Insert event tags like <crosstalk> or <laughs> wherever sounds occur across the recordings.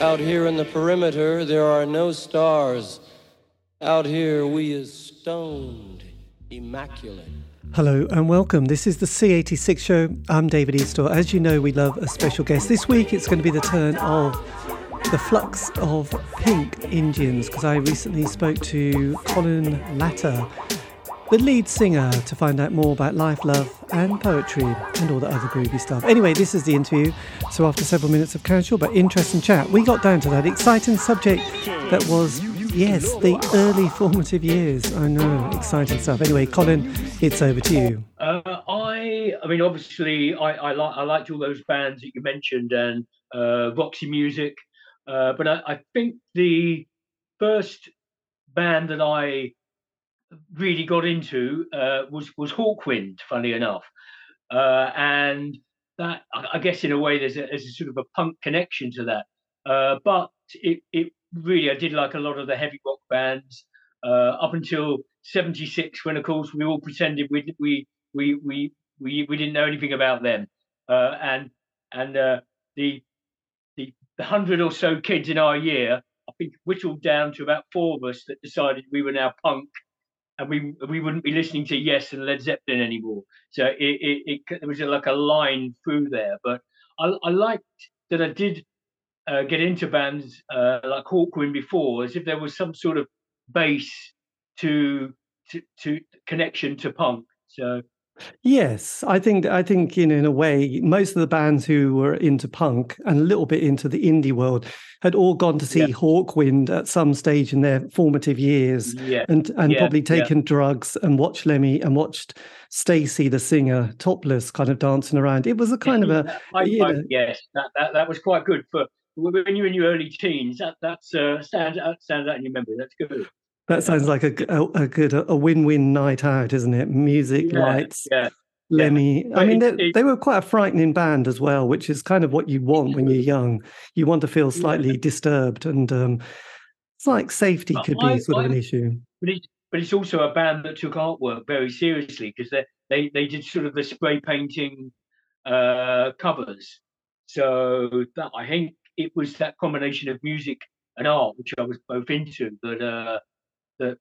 Out here in the perimeter, there are no stars. Out here, we is stoned, immaculate. Hello and welcome. This is the C86 show. I'm David Eastaugh. As you know, we love a special guest. This week it's going to be the turn of the flux of pink Indians because I recently spoke to Colin Latter, the lead singer, to find out more about life, love, and poetry and all the other groovy stuff. Anyway, this is the interview. So, after several minutes of casual but interesting chat, we got down to that exciting subject that was, yes, the early formative years. I know, exciting stuff. Anyway, Colin, it's over to you. Uh, I, I mean, obviously, I, I, li- I liked all those bands that you mentioned and uh, Roxy Music, uh, but I, I think the first band that I really got into uh, was was Hawkwind, funny enough, uh, and that I guess in a way there's a, there's a sort of a punk connection to that. Uh, but it it really I did like a lot of the heavy rock bands uh, up until '76 when of course we all pretended we we we we we, we didn't know anything about them, uh, and and uh, the the the hundred or so kids in our year I think whittled down to about four of us that decided we were now punk and we we wouldn't be listening to Yes and Led Zeppelin anymore. So it it, it, it was like a line through there. But I, I liked that I did uh, get into bands uh, like Hawkwind before, as if there was some sort of base to to, to connection to punk. So Yes, I think I think know in a way most of the bands who were into punk and a little bit into the indie world had all gone to see yeah. Hawkwind at some stage in their formative years yeah. and and yeah. probably taken drugs and watched Lemmy and watched Stacia the singer topless kind of dancing around. It was a kind of a I, I, yes that, that that was quite good for when you're in your early teens. That that's uh, stands out stands out in your memory. That's good. That sounds like a, a, a good a win-win night out, isn't it? Music, yeah, lights, yeah, Lemmy. yeah. I mean, they, they, were quite a frightening band as well, which is kind of what you want when you're young. You want to feel slightly disturbed, and um, it's like safety could be sort I, of an issue. But, it, but it's also a band that took artwork very seriously because they, they they did sort of the spray painting uh, covers. So that I think it was that combination of music and art, which I was both into, that uh, that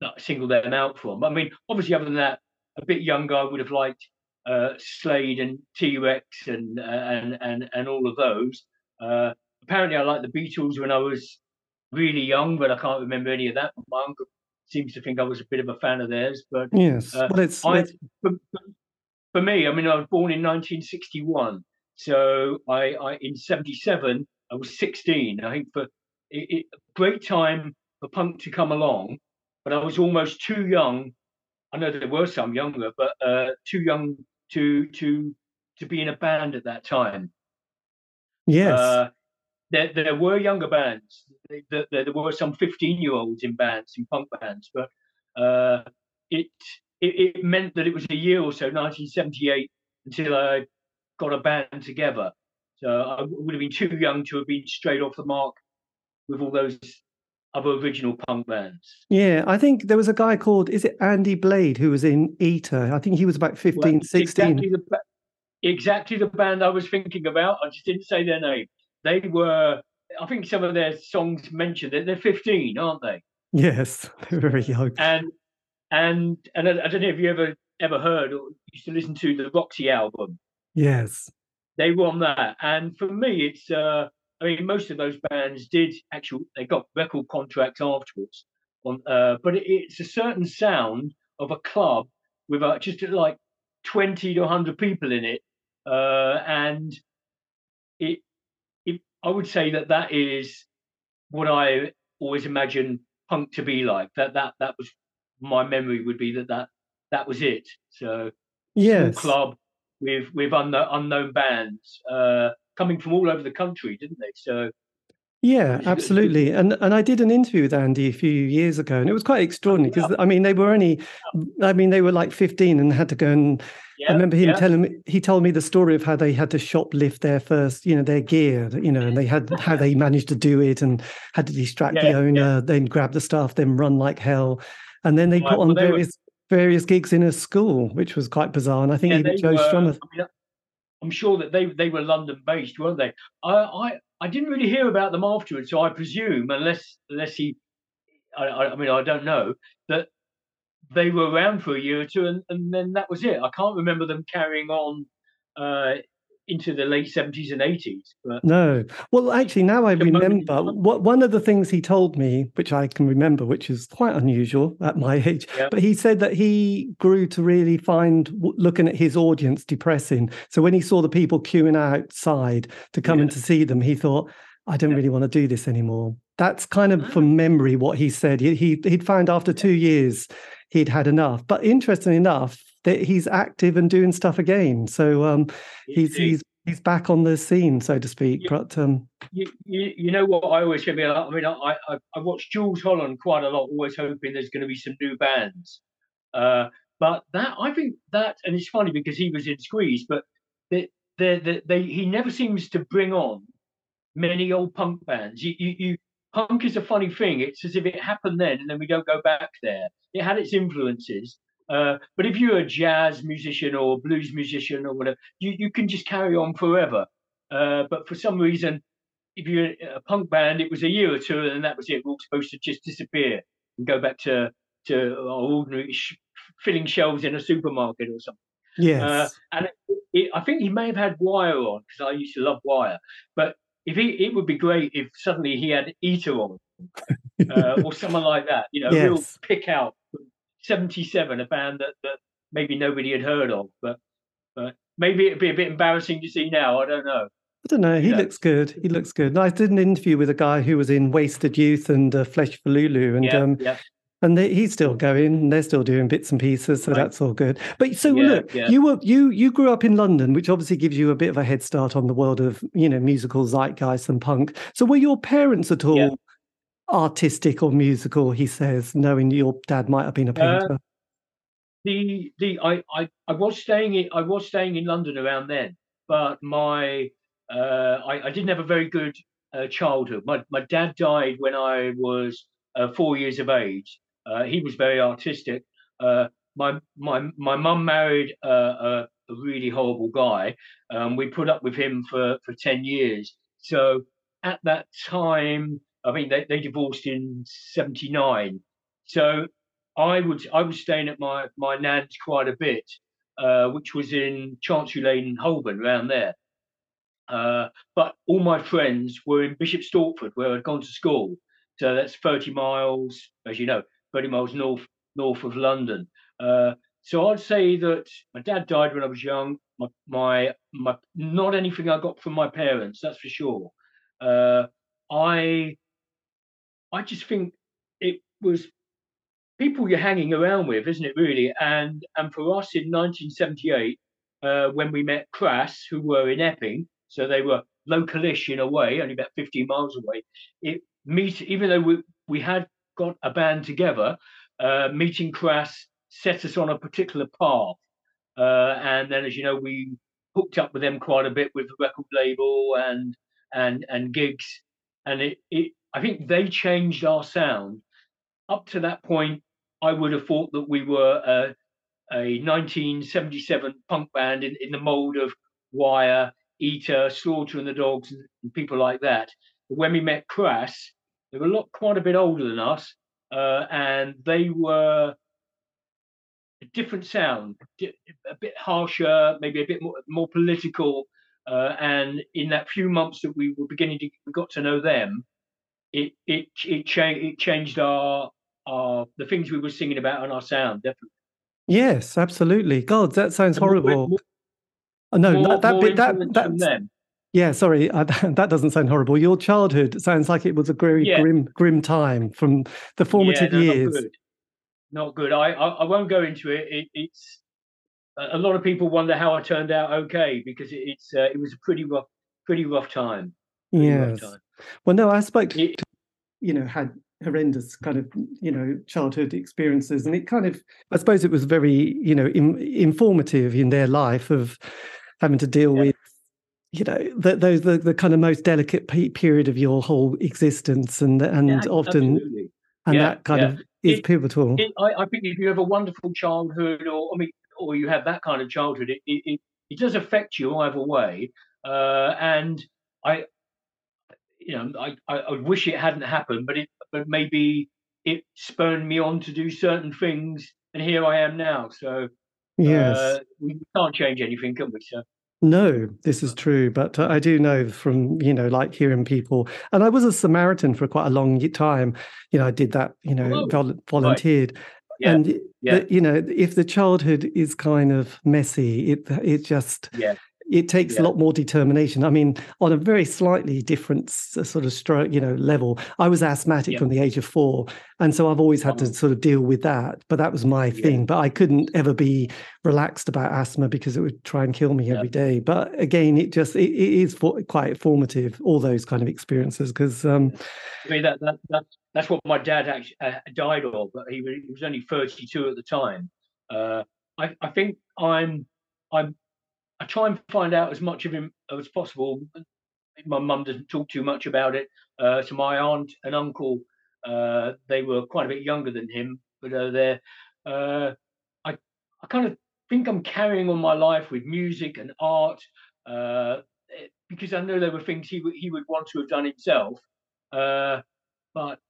that singled them out from. I mean, obviously, other than that, a bit younger, I would have liked uh, Slade and T Rex and, uh, and and and all of those. Uh, apparently, I liked the Beatles when I was really young, but I can't remember any of that. My uncle seems to think I was a bit of a fan of theirs. But yes, uh, well, it's, I, it's... for, for, me, I mean, I was born in 1961, so I, I in '77 I was 16. I think for it, it, great time for punk to come along but I was almost too young. I know there were some younger, but uh, too young to to to be in a band at that time. Yes, uh, there there were younger bands. There, there, there were some fifteen year olds in bands, in punk bands, but uh, it, it it meant that it was a year or so, 1978, until I got a band together. So I would have been too young to have been straight off the mark with all those other original punk bands. Yeah, I think there was a guy called, is it Andy Blade, who was in Eater? I think he was about 15, well, 16. Exactly the, exactly the band I was thinking about. I just didn't say their name. They were, I think some of their songs mentioned that they're 15, aren't they? Yes, <laughs> they're very young. And and and I, I don't know if you ever ever heard or used to listen to the Roxy album. Yes. They were on that. And for me, it's uh I mean, most of those bands did actually they got record contracts afterwards. On, uh, but it, it's a certain sound of a club with uh, just like twenty to hundred people in it, uh, and it, it. I would say that that is what I always imagine punk to be like. That that that was my memory would be that that that was it. So yes. club with with unknown, unknown bands. Uh, coming from all over the country, didn't they? So yeah, absolutely. And and I did an interview with Andy a few years ago, and it was quite extraordinary because I mean they were only, I mean they were like fifteen and had to go and. Yeah, I remember him yeah. telling me he told me the story of how they had to shoplift their first, you know, their gear, you know, and they had <laughs> how they managed to do it and had to distract Yeah, the owner, then grab the staff, then run like hell, and then they Right, put on well, they were- various various gigs in a school, which was quite bizarre. And I think even Joe were- Strummer. I mean, I'm sure that they they were London based, weren't they? I, I I didn't really hear about them afterwards, so I presume, unless unless he, I, I mean, I don't know that they were around for a year or two, and, and then that was it. I can't remember them carrying on uh, into the late 70s and 80s. But no. Well, actually, now I remember what one of the things he told me, which I can remember, which is quite unusual at my <laughs> age, yeah. but he said that he grew to really find looking at his audience depressing. So when he saw the people queuing outside to come yeah. in to see them, he thought, I don't yeah. really want to do this anymore. That's kind of from ah. memory what he said. He, he he'd found after two years he'd had enough. But interestingly enough, that he's active and doing stuff again. So um, he's he's he's back on the scene, so to speak. You, but um, you, you, you know what I always say. I mean, I, I I watch Jools Holland quite a lot, always hoping there's going to be some new bands. Uh, but that I think that, and it's funny because he was in Squeeze, but they, they, they, they he never seems to bring on many old punk bands. You, you, you punk is a funny thing. It's as if it happened then, and then we don't go back there. It had its influences, uh, but if you're a jazz musician or blues musician or whatever, you, you can just carry on forever. Uh, but for some reason, if you're a punk band, it was a year or two, and that was it. We're all supposed to just disappear and go back to to ordinary sh- filling shelves in a supermarket or something. Yes. Uh, and it, it, I think he may have had Wire on because I used to love Wire. But if he, it would be great if suddenly he had Eater on uh, or someone like that. You know, yes. real pick out 77, a band that, that maybe nobody had heard of, but but maybe it'd be a bit embarrassing to see now. I don't know. I don't know. He yeah. looks good. He looks good. I did an interview with a guy who was in Wasted Youth and uh, Flesh for Lulu, and yeah, um, yeah. and they, he's still going. And they're still doing bits and pieces, so right. that's all good. But so look, you were you you grew up in London, which obviously gives you a bit of a head start on the world of you know musical zeitgeist and punk. So were your parents at all artistic or musical, he says, knowing your dad might have been a uh, painter? Uh, the the I, I I was staying in I was staying in London around then, but my uh, I, I didn't have a very good uh, childhood. My my dad died when I was uh, four years of age. Uh, he was very artistic. Uh, my my my mum married a, a, really horrible guy. Um, we put up with him for for ten years. So at that time, I mean, they, they divorced in '79, so I was I was staying at my my nan's quite a bit, uh, which was in Chancery Lane, Holborn, around there. Uh, but all my friends were in Bishop Stortford, where I'd gone to school. So that's 30 miles, as you know, 30 miles north north of London. Uh, so I'd say that my dad died when I was young. My, my, my not anything I got from my parents, that's for sure. Uh, I I just think it was people you're hanging around with, isn't it, really? And and for us in 1978, uh, when we met Crass, who were in Epping, so they were localish in a way, only about 15 miles away. It meet even though we we had got a band together, uh, meeting Crass set us on a particular path, uh, and then as you know we hooked up with them quite a bit with the record label and and and gigs, and it it I think they changed our sound. Up to that point, I would have thought that we were a, a 1977 punk band in, in the mold of Wire, Eater, Slaughter and the Dogs, and, and people like that. But when we met Crass, they were a lot, quite a bit older than us, uh, and they were a different sound, a bit harsher, maybe a bit more, more political. Uh, and in that few months that we were beginning to we got to know them, it it it, cha- it changed our our the things we were singing about on our sound definitely. Yes, absolutely. God, that sounds horrible. More, oh, no, more, that, that bit that that yeah, sorry, uh, <laughs> that doesn't sound horrible. Your childhood sounds like it was a very yeah. grim, grim time from the formative yeah, no, years. Not good. Not good. I, I, I won't go into it. it. It's a lot of people wonder how I turned out okay because it, it's uh, it was a pretty rough, pretty rough time. Pretty yes. Rough time. Well, no, I spoke to, you know, had horrendous kind of, you know, childhood experiences. And it kind of, I suppose it was very, you know, in, informative in their life of having to deal yeah. with, you know, the, those, the, the kind of most delicate period of your whole existence. And, and yeah, often, absolutely. and yeah, that kind of is it, pivotal. It, I, I, think if you have a wonderful childhood or, I mean, or you have that kind of childhood, it, it, it does affect you either way. Uh, and I, you know, I, I, I wish it hadn't happened, but it, but maybe it spurred me on to do certain things, and here I am now. So yes, uh, we can't change anything, can we? sir? No, this is true, but uh, I do know from you know like hearing people, and I was a Samaritan for quite a long time. You know, I did that. You know, Oh, vol- volunteered, Yeah, and yeah. the- you know, if the childhood is kind of messy, it it just Yeah. It takes Yeah. a lot more determination. I mean, on a very slightly different sort of stroke, you know, level. I was asthmatic Yeah. from the age of four, and so I've always had to Uh-huh. sort of deal with that. But that was my Yeah. thing. But I couldn't ever be relaxed about asthma because it would try and kill me Yeah. every day. But again, it just it, it is for, quite formative. All those kind of experiences because um, I mean that, that that's that's what my dad actually uh, died of, but he, was- he was only 32 at the time. Uh, I I think I'm I'm I try and find out as much of him as possible. My mum doesn't talk too much about it. Uh, so my aunt and uncle, uh, they were quite a bit younger than him, but uh, they're uh, I I kind of think I'm carrying on my life with music and art uh, eh, because I know there were things he would he would want to have done himself. Uh, but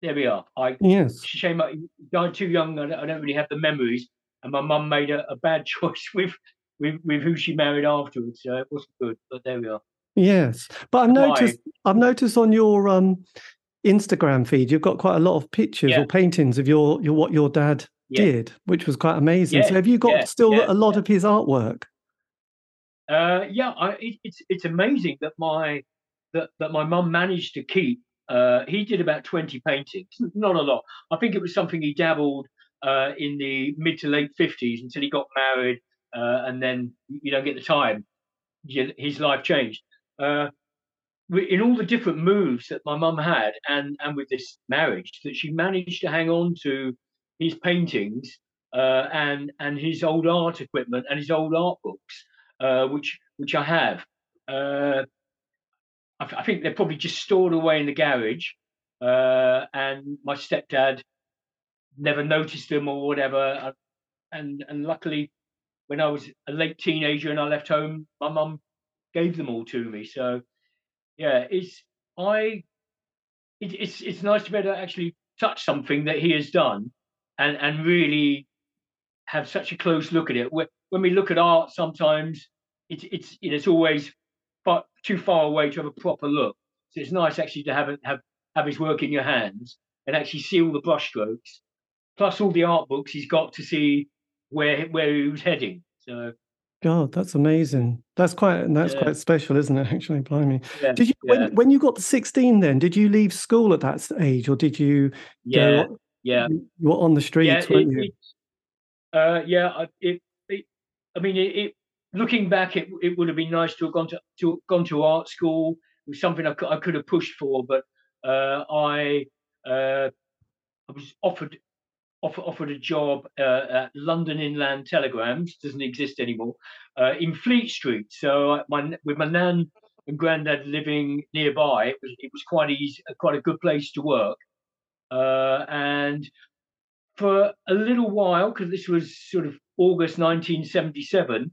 there we are. I yes, it's a shame I died too young. I don't, I don't really have the memories, and my mum made a, a bad <laughs> choice with, with with who she married afterwards. So it wasn't good. But there we are. yes. But I've noticed I've noticed on your um, Instagram feed you've got quite a lot of pictures Yeah. or paintings of your your what your dad Yeah. did, which was quite amazing. Yeah, so have you got still a lot of his artwork? Uh, yeah, I, it, it's it's amazing that my that that my mum managed to keep. Uh, he did about twenty paintings, <laughs> not a lot. I think it was something he dabbled uh, in the mid to late fifties until he got married, uh, and then you don't get the time. His life changed. Uh, in all the different moves that my mum had, and and with this marriage, that she managed to hang on to his paintings uh, and and his old art equipment and his old art books, uh, which which I have. Uh, I, I think they're probably just stored away in the garage, uh, and my stepdad never noticed them or whatever. And and luckily, when I was a late teenager and I left home, my mum gave them all to me. So yeah, it's I. It, it's it's nice to be able to actually touch something that he has done, and and really have such a close look at it. When we look at art, sometimes it's it's it's always far, too far away to have a proper look. So it's nice actually to have it, have have his work in your hands and actually see all the brushstrokes, plus all the art books he's got to see where where he was heading. So God, that's amazing. That's quite that's Yeah. quite special, isn't it? <laughs> Actually, blimey. yeah, Did you yeah, when when you got to sixteen? Then did you leave school at that age, or did you yeah, go? yeah. You were on the streets, yeah, weren't it, you? it, uh, yeah, I- it, it, I mean, it, it, looking back, it, it would have been nice to have gone to, to gone to art school. It was something I could, I could have pushed for, but uh, I uh, I was offered offer, offered a job uh, at London Inland Telegrams, doesn't exist anymore, uh, in Fleet Street. So my with my nan and granddad living nearby, it was it was quite easy, quite a good place to work. Uh, and for a little while, because this was sort of August 1977,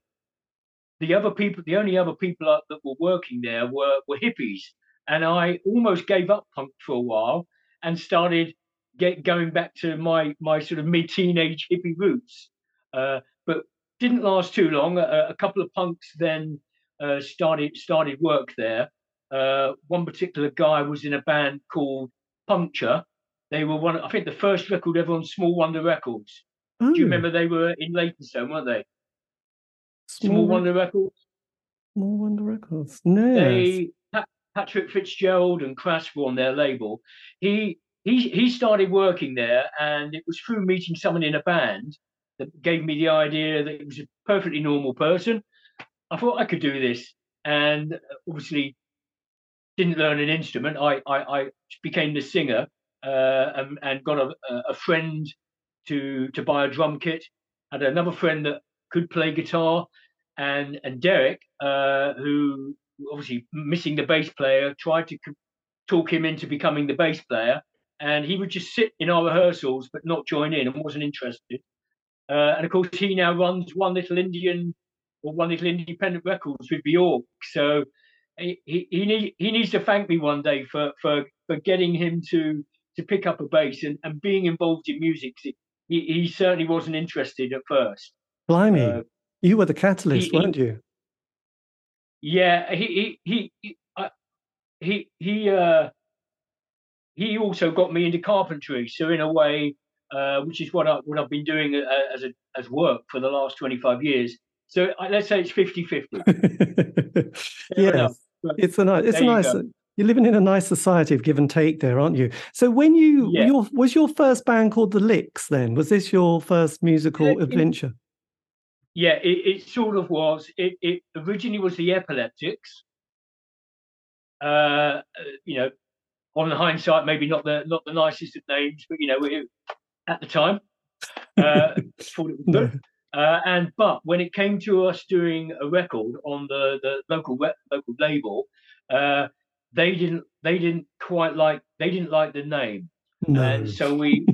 the other people, the only other people uh, that were working there were, were hippies. And I almost gave up punk for a while and started get going back to my my sort of mid-teenage hippie roots. Uh, but didn't last too long. A, a couple of punks then uh, started started work there. Uh, one particular guy was in a band called Puncture. They were one, I think, the first record ever on Small Wonder Records. Do you remember they were in Leytonstone, weren't they? Small, Small, Wonder, Wonder Records. Small Wonder Records. No. They Patrik Fitzgerald and Crass were on their label. He he he started working there, and it was through meeting someone in a band that gave me the idea that he was a perfectly normal person. I thought I could do this, and uh, obviously didn't learn an instrument. I I, I became the singer uh, and, and got a, a friend to to buy a drum kit. Had another friend that could play guitar, and and Derek, uh, who obviously missing the bass player, tried to talk him into becoming the bass player, and he would just sit in our rehearsals but not join in and wasn't interested. Uh, and of course, he now runs one little Indian or one little independent records with Bjork. So he he he, need, he needs to thank me one day for for for getting him to to pick up a bass and, and being involved in music. He, he certainly wasn't interested at first. Blimey, uh, you were the catalyst, he, weren't you? Yeah, he he he he he uh, he also got me into carpentry. So in a way, uh, which is what I what I've been doing uh, as a as work for the last twenty five years. So uh, let's say it's 50-50. <laughs> yes, it's a nice. It's a nice. You you're living in a nice society of give and take there, aren't you? So when you yeah. your was your first band called the Licks? Then was this your first musical yeah, adventure? Yeah, it, it, sort of was. It, it originally was the Epileptics. Uh, you know, on the hindsight, maybe not the not the nicest of names, but you know, we, at the time, uh, <laughs> thought it was good. Uh, and but when it came to us doing a record on the the local local label, uh, they didn't they didn't quite like they didn't like the name, no. and so we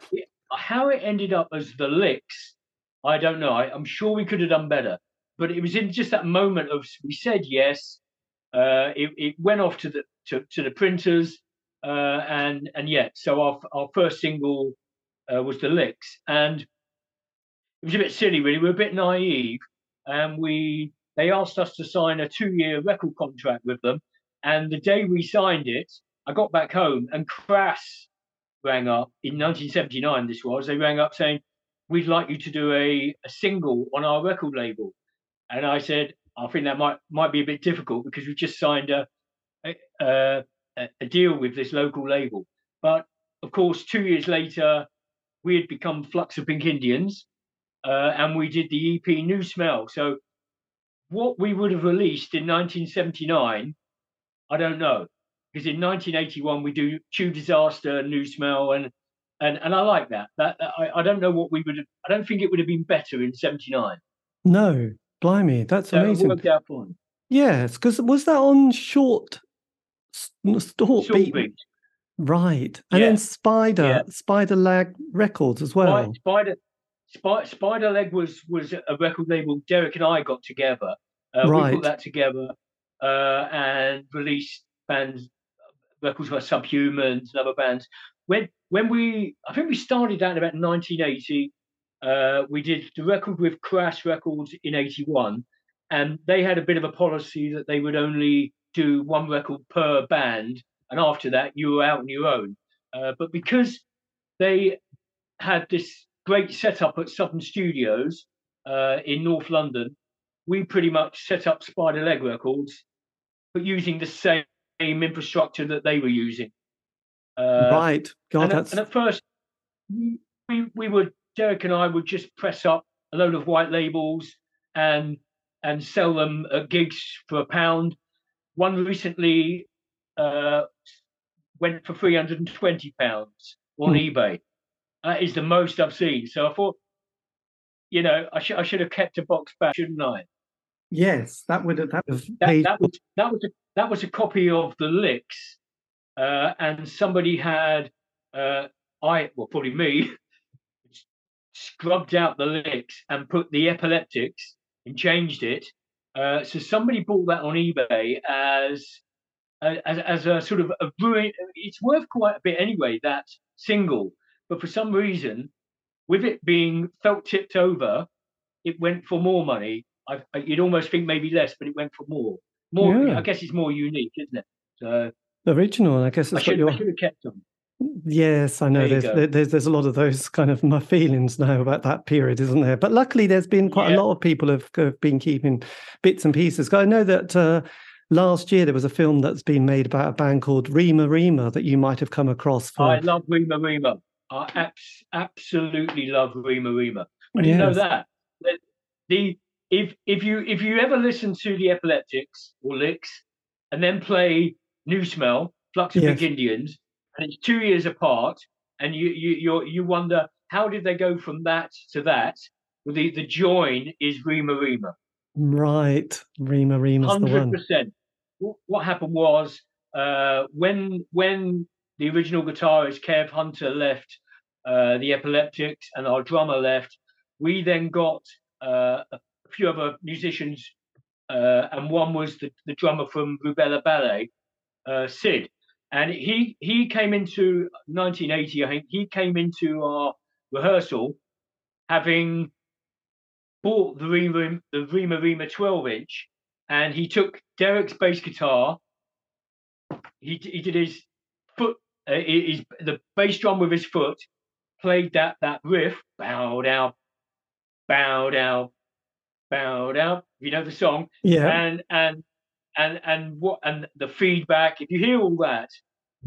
<laughs> how it ended up as the licks, I don't know. I, am sure we could have done better, but it was in just that moment of we said yes. Uh, it, it went off to the to, to the printers, uh, and and yet so our our first single uh, was the licks, and it was a bit silly, really. We were a bit naive, and we they asked us to sign a two-year record contract with them. And the day we signed it, I got back home, and Crass rang up in 1979. This was they rang up saying, "We'd like you to do a, a single on our record label." And I said, "I think that might might be a bit difficult because we've just signed a a, a, a deal with this local label." But of course, two years later, we had become Flux of Pink Indians, uh, and we did the EP Neu Smell. So what we would have released in 1979, I don't know, because in 1981 we do Tube Disaster, Neu Smell, and and and I like that. That, that I, I don't know what we would have. I don't think it would have been better in '79. No, blimey, that's so amazing. It worked out fine. Yes, because was that on short, short, beat? beat? Right, and yeah. then Spider, yeah. Spider Leg Records as well. Spider, Spider, Spider Leg was was a record label Derek and I got together. Uh, right. We put that together uh, and released bands, records like Subhumans and other bands. When when we, I think we started that in about 1980. Uh, we did the record with Crass Records in '81, and they had a bit of a policy that they would only do one record per band, and after that you were out on your own. Uh, but because they had this great setup at Southern Studios uh, in North London. We pretty much set up Spider Leg Records, but using the same infrastructure that they were using. Uh, right. God, and, that's... and at first, we, we would, Derek and I would just press up a load of white labels and and sell them at gigs for a pound. One recently uh, went for 320 pounds on hmm. eBay. That is the most I've seen. So I thought, you know, I should I should have kept a box back, shouldn't I? Yes, that would have that was that, that was that was a, that was a copy of the licks, uh, and somebody had uh, I well probably me <laughs> scrubbed out the licks and put the epileptics and changed it. Uh, so somebody bought that on eBay as as, as a sort of a ruin. It's worth quite a bit anyway. That single but for some reason, with it being felt tipped over, it went for more money. I, you'd almost think maybe less, but it went for more. More, yeah. I guess it's more unique, isn't it? So original. I guess it's I should, your... I should have kept them. Yes, I know. There there's, there's there's a lot of those <laughs> kind of my feelings now about that period, isn't there? But luckily, there's been quite yeah. a lot of people have, have been keeping bits and pieces. I know that uh, last year there was a film that's been made about a band called Rema Rema that you might have come across. For... I love Rema Rema. I abs- absolutely love Rema Rema. Didn't yes. know that. The if if you if you ever listen to the Epileptics or Licks and then play Neu Smell, Flux of yes. Pink Indians, and it's two years apart, and you you you you wonder how did they go from that to that? Well, the the join is Rema Rema. Right, Rema Rema's the one. Hundred percent. What happened was uh, when when the original guitarist Kev Hunter left uh, the Epileptics and our drummer left. We then got uh, a, a few other musicians, uh, and one was the, the drummer from Rubella Ballet, uh, Sid, and he he came into 1980. I think he came into our rehearsal having bought the Rema the Rema Rema 12 inch, and he took Derek's bass guitar. He he did his foot, uh, his the bass drum with his foot, played that that riff, bow down, bow down, bow down. You know the song, Yeah. and and and and what and the feedback. If you hear all that,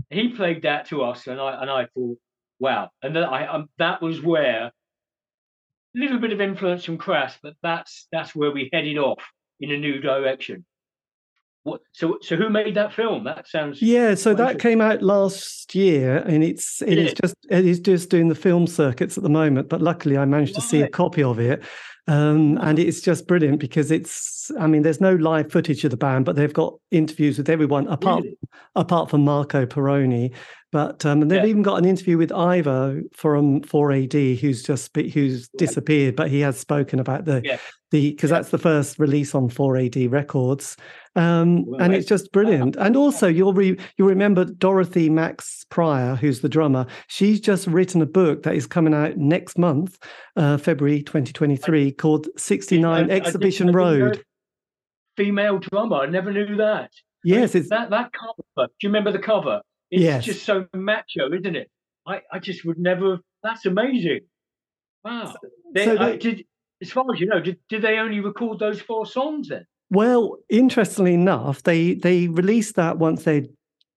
he played that to us, and I and I thought, wow. And then I um, that was where a little bit of influence from Crass, but that's that's where we headed off in a new direction. What? So so who made that film? That sounds Yeah, so that came out last year, and it's it it? just it is just doing the film circuits at the moment. But luckily, I managed to see a copy of it, um, and it's just brilliant because it's. I mean, there's no live footage of the band, but they've got interviews with everyone apart Really? apart from Marco Pirroni. But um, and they've Yeah. even got an interview with Ivo from 4AD, who's just who's disappeared, but he has spoken about the Yeah. The because that's the first release on 4AD Records, um, Well, and it's just brilliant. And also, you'll re- you'll remember Dorothy Max Prior, who's the drummer. She's just written a book that is coming out next month, uh, February 2023, called 69 I- I Exhibition I Road. Female drummer. I never knew that. Yes, it's that that cover. Do you remember the cover? It's Yes. just so macho, isn't it? I, I just would never. That's amazing. Wow. They, so I did, as far as you know, did, did they only record those four songs then? Well, interestingly enough, they they released that once they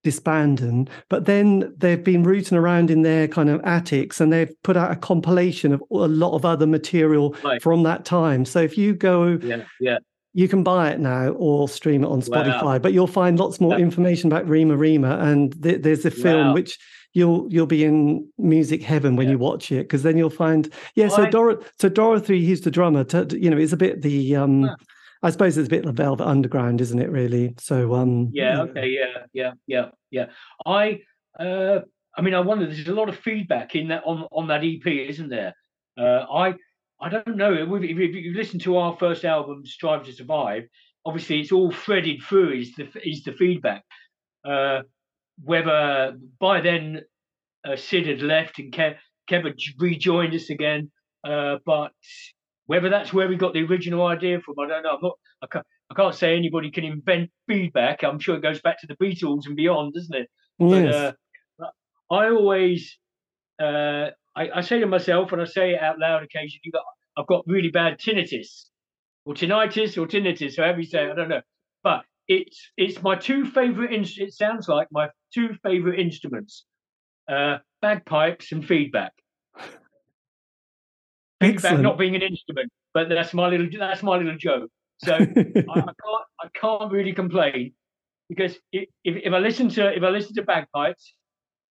disbanded, but then they've been rooting around in their kind of attics and they've put out a compilation of a lot of other material Right. from that time. So if you go, Yeah, yeah. you can buy it now or stream it on Wow. Spotify, but you'll find lots more Yeah. information about Rema Rema. And th- there's a film Wow. which you'll you'll be in music heaven when Yeah. you watch it because then you'll find yeah. So I- Dor- so Dorothy, who's the drummer, t- you know, is a bit the um. Yeah. I suppose it's a bit of Velvet Underground, isn't it? Really. So um. Yeah. know. Okay. Yeah. Yeah. Yeah. Yeah. I. Uh. I mean, I wonder. There's a lot of feedback in that on on that EP, isn't there? Uh. I. I don't know. If, if, if you listen to our first album, Strive to Survive, obviously it's all threaded through. Is the is the feedback. Uh. Whether by then uh, Sid had left and Kev, Kev had rejoined us again, uh, but whether that's where we got the original idea from, I don't know. I'm not. I can't, I can't say anybody can invent feedback. I'm sure it goes back to the Beatles and beyond, doesn't it? But Yes. uh, I always, uh, I, I say to myself, and I say it out loud occasionally, that I've got really bad tinnitus, or tinnitus, or tinnitus, however you say it, I don't know. But it's it's my two favorite. In, it sounds like my two favorite instruments: uh, bagpipes and feedback. Feedback not being an instrument, but that's my little that's my little joke. So I, I <laughs> can't I can't really complain because if, if I listen to if I listen to bagpipes,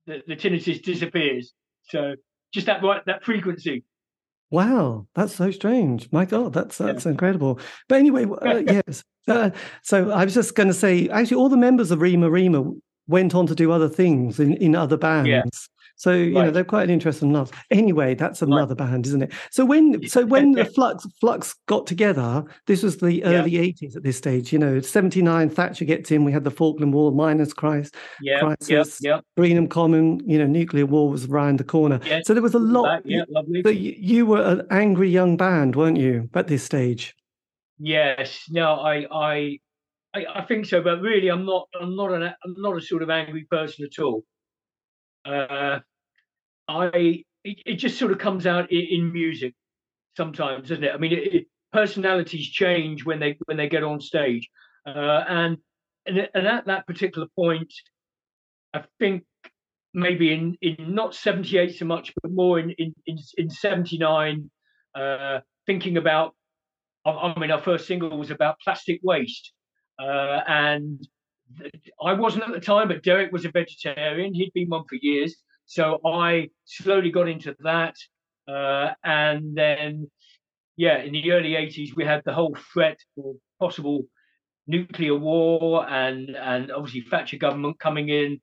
the, the tinnitus disappears. So just that right that frequency. Wow, that's so strange. My God, that's that's incredible. But anyway, uh, <laughs> yes. Uh, so I was just going to say, actually, all the members of Rema Rema went on to do other things in, in other bands. So you know they're quite an interesting lot. Anyway, that's another band, isn't it? So when so when the <laughs> Flux Flux got together, this was the Yeah. early '80s at this stage. You know, '79 Thatcher gets in. We had the Falkland War, miners Christ, Yeah, yeah, Crisis. yeah, Greenham Common. You know, nuclear war was around the corner. yeah. So there was a lot. That, yeah, lovely. But you, you were an angry young band, weren't you, at this stage? Yes, no, I, I, I, I think so, but really, I'm not, I'm not an, I'm not a sort of angry person at all. Uh, I, it, it just sort of comes out in, in music sometimes, doesn't it? I mean, it, it, personalities change when they when they get on stage, uh, and and and at that particular point, I think maybe in in not 78 so much, but more in in in, in 79, uh, thinking about I, mean, our first single was about plastic waste, uh, and I wasn't at the time, but Derek was a vegetarian. He'd been one for years, so I slowly got into that, uh, and then, yeah, in the early '80s, we had the whole threat or possible nuclear war, and and obviously Thatcher government coming in.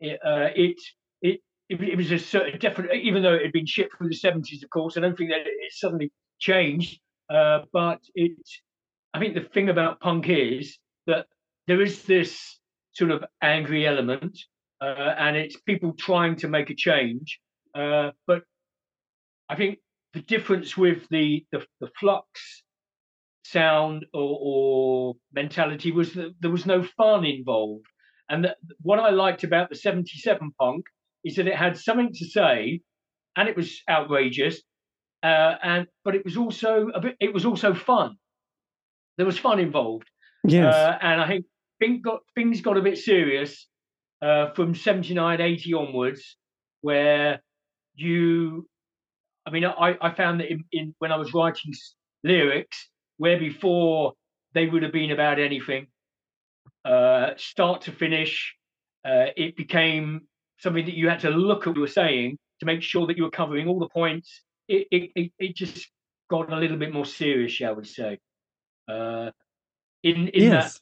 It uh, it, it it was a certain definite, even though it had been shipped through the 70s, of course. I don't think that it suddenly changed uh, but it. I think the thing about punk is that there is this sort of angry element, uh, and it's people trying to make a change. Uh, but I think the difference with the the, the flux sound or, or, mentality was that there was no fun involved. And that, what I liked about the 77 punk is that it had something to say and it was outrageous. Uh, and but it was also a bit it was also fun. There was fun involved. Yes. Uh, and I think things got things got a bit serious uh, from 79, 80 onwards, where you I mean, I, I found that in, in, when I was writing lyrics, where before they would have been about anything, uh, start to finish, uh, it became something that you had to look at what you were saying to make sure that you were covering all the points. It, it, it, just got a little bit more serious, shall we say. Uh, in in yes.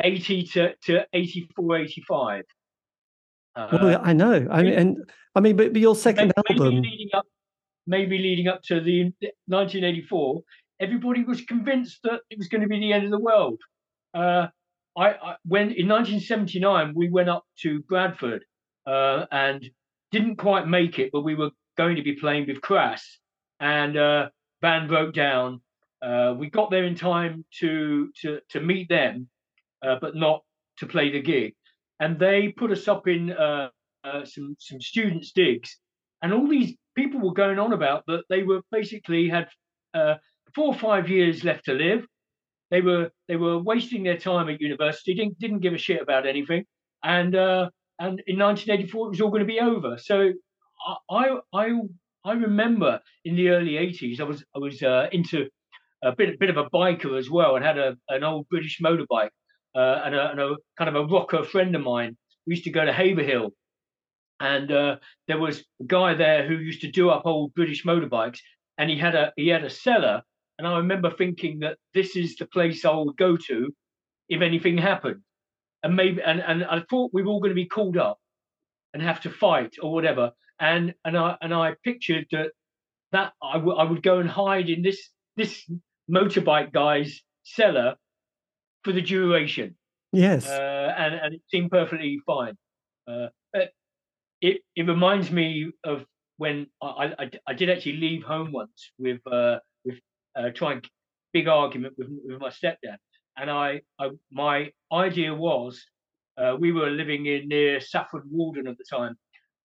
that 80 to, to 84, 85. well, I know. I mean, and I mean, but, but your second maybe, album. Maybe leading, up, maybe leading up to the 1984, everybody was convinced that it was going to be the end of the world. Uh, I, I, when in 1979 we went up to Bradford uh, and didn't quite make it, but we were going to be playing with Crass, and uh, band broke down. Uh, we got there in time to to to meet them, uh, but not to play the gig. And they put us up in uh, uh, some some students' digs, and all these people were going on about that they were basically had uh, four or five years left to live. They were they were wasting their time at university, didn't didn't give a shit about anything, and and in 1984 it was all going to be over. So I I I remember in the early 80s I was I was uh, into a bit a bit of a biker as well and had a an old British motorbike uh, and, a, and, a, kind of a rocker friend of mine. We used to go to Haverhill, and uh, there was a guy there who used to do up old British motorbikes, and he had a he had a cellar. And I remember thinking that this is the place I would go to if anything happened and maybe and, and I thought we were all going to be called up and have to fight or whatever. And and I and I pictured that that I, w- I would go and hide in this this motorbike guy's cellar for the duration. Yes. Uh, and and it seemed perfectly fine. Uh, it it reminds me of when I, I, I did actually leave home once with uh, with uh, trying big argument with with my stepdad, and I, I my idea was uh, we were living in near Saffron Walden at the time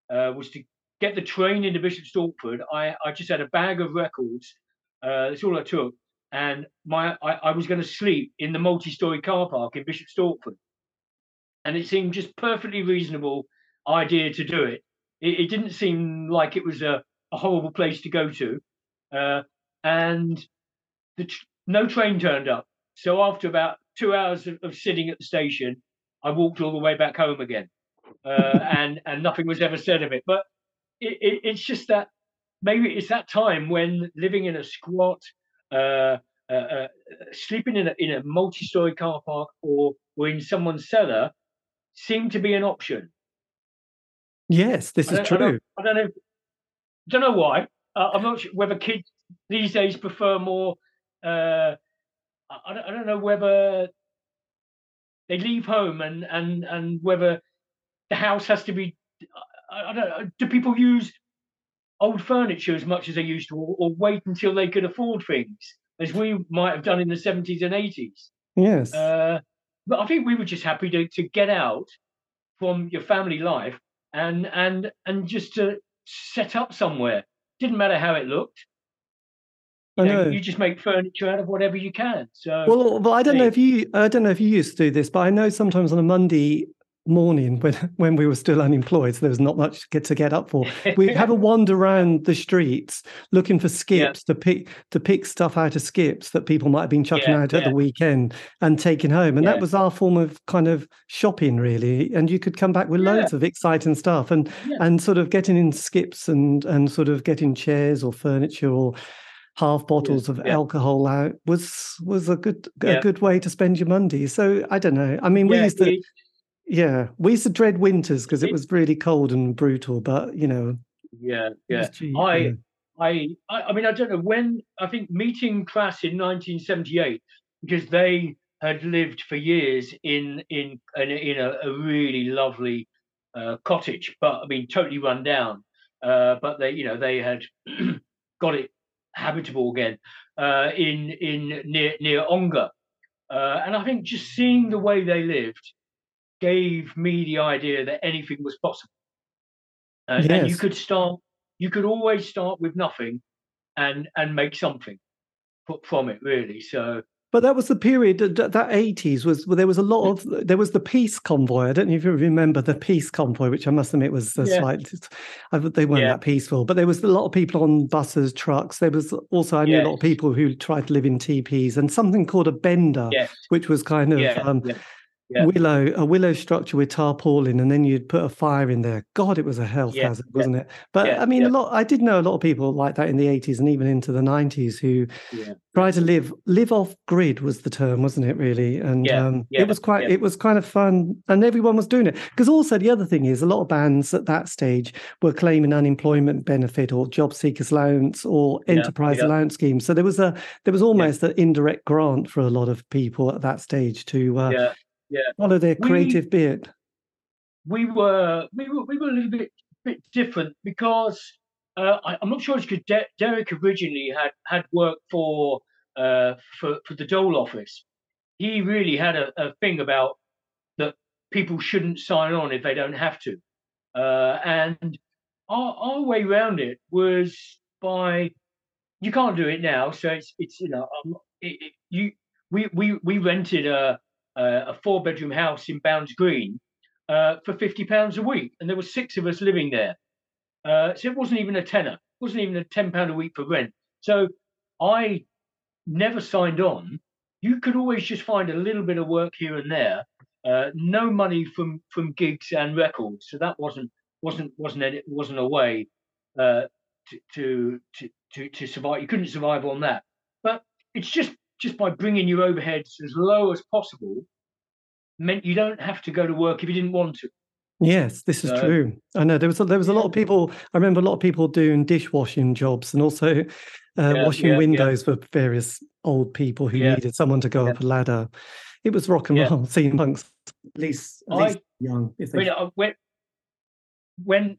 uh, was to get the train into Bishop Stortford. I, I just had a bag of records. Uh, that's all I took, and my I, I was going to sleep in the multi-story car park in Bishop Stortford, and it seemed just perfectly reasonable idea to do it. It, it didn't seem like it was a, a horrible place to go to, uh, and the tr- no train turned up. So after about two hours of, of sitting at the station, I walked all the way back home again, uh, and and nothing was ever said of it. But it, it, it's just that maybe it's that time when living in a squat, uh, uh, uh sleeping in a in a multi-story car park, or or in someone's cellar, seemed to be an option. Yes, this is true. I don't, I don't know. Don't know why. I'm not sure whether kids these days prefer more uh, I don't, I don't know whether they leave home and and and whether the house has to be. I, I don't know. Do people use old furniture as much as they used to, or, or, wait until they could afford things, as we might have done in the seventies and eighties? Yes. Uh, but I think we were just happy to to get out from your family life and and and just to set up somewhere. Didn't matter how it looked. I know. You just make furniture out of whatever you can. So well, well I don't know if you I don't know if you used to do this, but I know sometimes on a Monday morning when when we were still unemployed, so there was not much to get to get up for. We'd <laughs> have a wander around the streets looking for skips yeah. to pick to pick stuff out of skips that people might have been chucking yeah, out at yeah. the weekend and taking home. And that was our form of kind of shopping, really. And you could come back with loads of exciting stuff and and sort of getting in skips and and sort of getting chairs or furniture or half bottles of alcohol out was was a good a good way to spend your Monday. So I don't know. I mean, we used to, yeah, we used to dread winters because it, it, was really cold and brutal. But you know, yeah, yeah. Cheap, I I, I, I mean, I don't know when. I think meeting Crass in 1978 because they had lived for years in in in, in a, a, really lovely uh, cottage, but I mean, totally run down. Uh, but they, you know, they had <clears throat> got it habitable again uh, in in near near Ongar, uh, and I think just seeing the way they lived gave me the idea that anything was possible, yes. and you could start. You could always start with nothing, and and make something from it really. So but that was the period that that eighties was. Well, there was a lot of there was the peace convoy. I don't know if you remember the peace convoy, which I must admit was a yeah. slight. they weren't yeah. that peaceful, but there was a lot of people on buses, trucks. There was also I knew yes. a lot of people who tried to live in teepees and something called a bender, yes. which was kind of yeah. Um, yeah. willow a willow structure with tarpaulin and then you'd put a fire in there. God it was a health yeah. hazard wasn't it? But yeah. i mean a lot i did know a lot of people like that in the 80s and even into the 90s who try to live live off grid was the term wasn't it really? And um, it was quite it was kind of fun and everyone was doing it. Because also the other thing is a lot of bands at that stage were claiming unemployment benefit or job seekers allowance or enterprise allowance schemes. So there was a there was almost an indirect grant for a lot of people at that stage to uh, yeah. follow their creative we. We were we were we were a little bit bit different because uh, I, am not sure it's because De- Derek originally had had worked for uh, for for the Dole office. He really had a, a thing about that people shouldn't sign on if they don't have to, uh, and our, our way around it was by you can't do it now, so it's it's you know um, it, it, you we we we rented a uh, a four bedroom house in Bounds Green uh, for fifty pounds a week, and there were six of us living there. Uh, so it wasn't even a tenner, it wasn't even a ten pound a week for rent. So I never signed on. You could always just find a little bit of work here and there. Uh, no money from from gigs and records, so that wasn't wasn't wasn't any, wasn't a way uh, to, to to to survive. You couldn't survive on that. But it's just just by bringing your overheads as low as possible meant you don't have to go to work if you didn't want to. Yes, this is so, true. I know there was a, there was a lot of people. I remember a lot of people doing dishwashing jobs and also uh, yeah, washing yeah, windows yeah. for various old people who needed someone to go up a ladder. It was rock and roll. <laughs> Seeing monks, at least, at least I, young. If they... Uh, when, when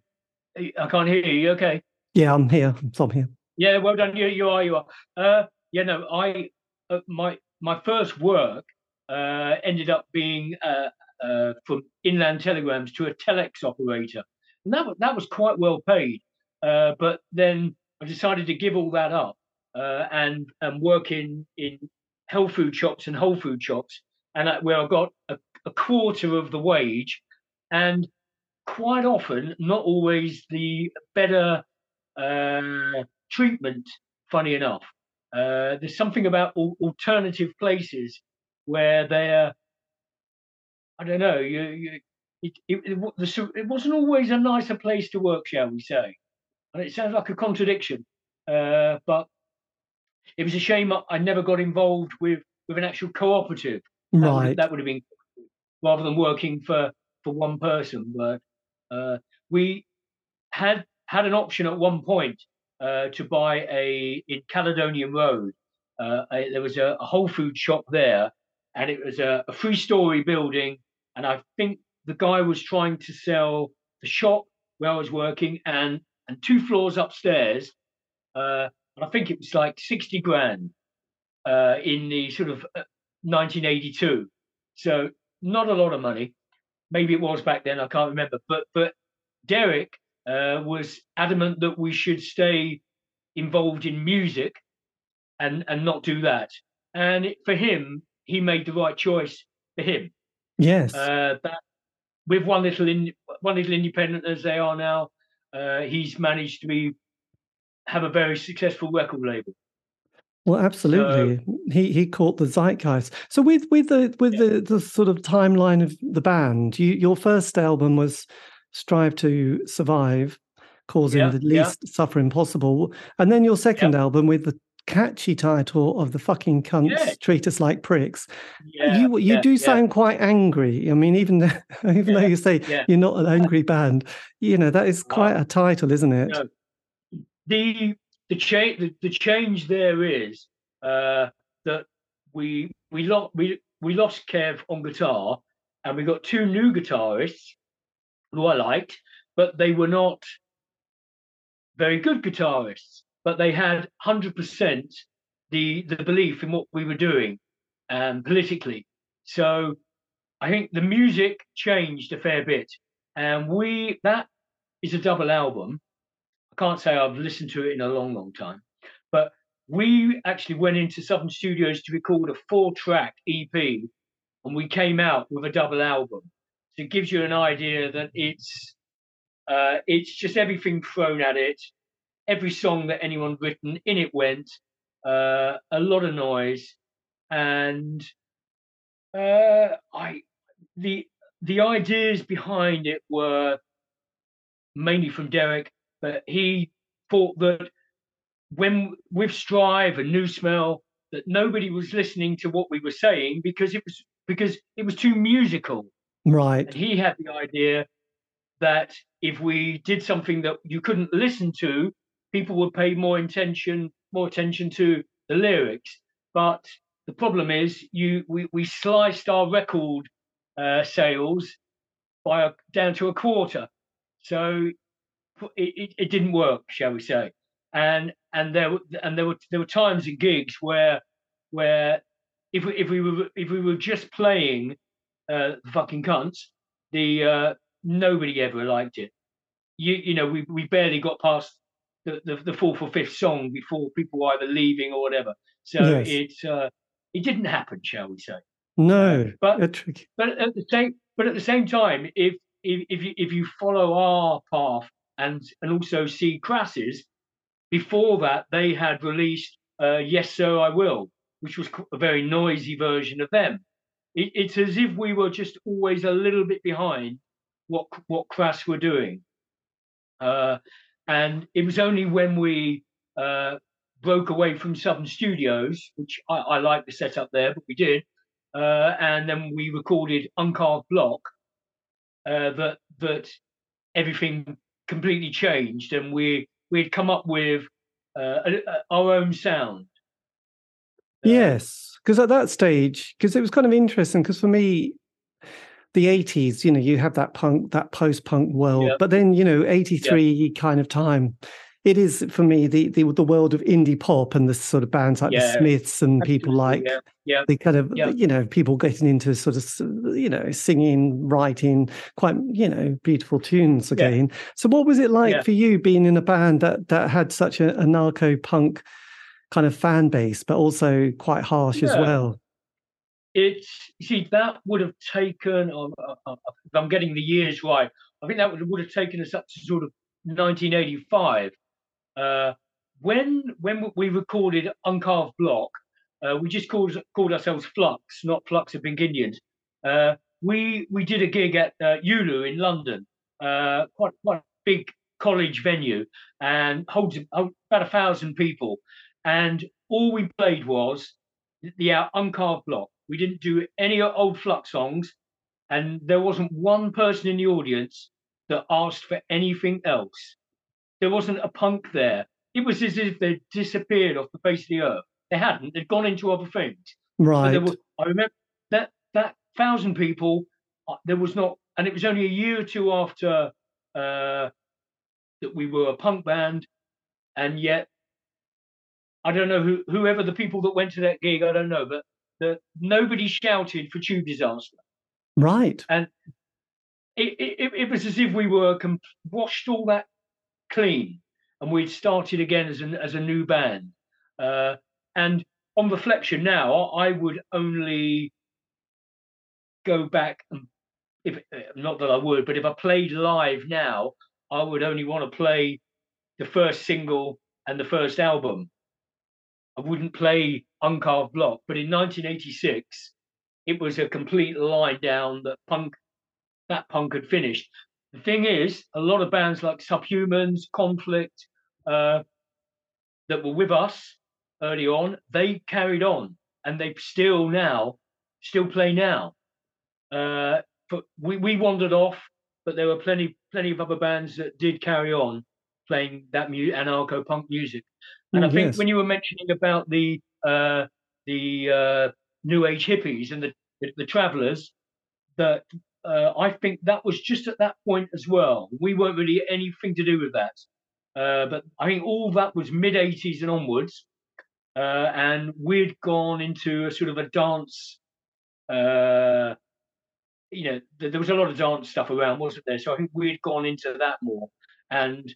I can't hear you, okay? Yeah, I'm here. I'm here. Yeah, well done. You, you are. You are. Uh, yeah, no, I uh, my my first work uh, ended up being uh, uh, from inland telegrams to a telex operator, and that that was quite well paid. Uh, but then I decided to give all that up and and work in in health food shops and whole food shops, and where I got a, a quarter of the wage, and quite often not always the better treatment. Funny enough. Uh, there's something about alternative places where they're, I don't know, you, you it, it, it, it, wasn't always a nicer place to work, shall we say. And it sounds like a contradiction, uh, but it was a shame I never got involved with, with an actual cooperative. Right. That would, that would have been rather than working for, for one person. But uh, we had had an option at one point uh, to buy a in Caledonian Road. Uh, a, there was a, a, Whole Food shop there, and it was a, a three-story building. And I think the guy was trying to sell the shop where I was working and and two floors upstairs. Uh, and I think it was like sixty grand uh, in the sort of 1982. Uh, so not a lot of money. Maybe it was back then. I can't remember. But but Derek adamant that we should stay involved in music and and not do that. And it, for him, he made the right choice for him. Yes. Uh, that with one little in one little independent as they are now, uh, he's managed to be have a very successful record label. Well, absolutely. So, he he caught the zeitgeist. So with with the with yeah. the, the sort of timeline of the band, you, your first album was strive to survive, causing yeah, the least yeah. suffering possible. And then your second yeah. album with the catchy title of the fucking cunts treat us like pricks. you you do sound quite angry. I mean, even <laughs> even though you say you're not an angry band, you know that is quite a title, isn't it? The the change the, the, change there is uh, that we we lost we we lost Kev on guitar, and we got two new guitarists who I liked, but they were not very good guitarists. But they had hundred percent the the belief in what we were doing, um, politically. So I think the music changed a fair bit, and we that is a double album. I can't say I've listened to it in a long, long time, but we actually went into Southern Studios to record a four-track EP, and we came out with a double album. So it gives you an idea that it's uh, it's just everything thrown at it. Every song that anyone written in it went. Uh, a lot of noise, and uh, I the the ideas behind it were mainly from Derek, but he thought that when with Strive and Neu Smell, that nobody was listening to what we were saying because it was because it was too musical. Right. And he had the idea that if we did something that you couldn't listen to, people would pay more attention more attention to the lyrics. But the problem is you we, we sliced our record uh, sales by a, down to a quarter. So it, it, it, didn't work, shall we say? And and there and there were there were times in gigs where where if we, if we were if we were just playing uh, fucking cunts, the uh, nobody ever liked it. You you know we we barely got past the, the, the fourth or fifth song before people were either leaving or whatever. So yes. it uh, it didn't happen, shall we say? No, uh, but but at the same but at the same time, if if if you, if you follow our path and and also see Crass's, before that they had released uh, Yes Sir I Will, which was a very noisy version of them. It, it's as if we were just always a little bit behind what what Crass were doing, uh, and it was only when we uh, broke away from Southern Studios, which I, I like the setup there, but we did uh, and then we recorded Uncarved Block. Uh, that that everything completely changed, and we we had come up with uh, our own sound. Yes, because at that stage, because it was kind of interesting. Because for me, the 80s you know you have that punk that post-punk world yeah. but then you know 83 yeah. kind of time it is for me the, the the world of indie pop and the sort of bands like yeah, the Smiths and people like yeah, yeah, the kind of yeah. you know people getting into sort of you know singing, writing quite you know beautiful tunes again. So what was it like for you being in a band that that had such a, anarcho punk kind of fan base, but also quite harsh as well? It's see that would have taken. Uh, if I'm getting the years right, I think that would, would have taken us up to sort of 1985 uh, when when we recorded Uncarved Block, uh, we just called called ourselves Flux, not Flux of Pink Indians. Uh, we we did a gig at uh, ULU in London, uh, quite quite a big college venue, and holds about a thousand people. And all we played was the, the Uncarved Block. We didn't do any old Flux songs, and there wasn't one person in the audience that asked for anything else. There wasn't a punk there. It was as if they'd disappeared off the face of the earth. They hadn't. They'd gone into other things. Right. There Was, I remember that that thousand people. Uh, there was not, and it was only a year or two after uh, that we were a punk band, and yet I don't know who whoever the people that went to that gig. I don't know, but the, nobody shouted for Tube Disaster. Right. And it, it, it was as if we were comp- washed all that clean, and we'd started again as a as a new band. Uh, and on reflection now, I would only go back and if not that I would, but if I played live now, I would only want to play the first single and the first album. I wouldn't play Uncarved Block. But in 1986, it was a complete line down that punk that punk had finished. The thing is, a lot of bands like Subhumans, Conflict, uh, that were with us early on, they carried on and they still now still play now. Uh, but we, we wandered off, but there were plenty plenty of other bands that did carry on playing that mu- anarcho punk music. And Mm, I think yes. when you were mentioning about the uh, the uh, New Age hippies and the the, the travelers, that uh, I think that was just at that point as well. We weren't really anything to do with that. Uh, but I think all that was mid 80s and onwards. Uh, and we'd gone into a sort of a dance. Uh, you know, th- there was a lot of dance stuff around, wasn't there? So I think we'd gone into that more. And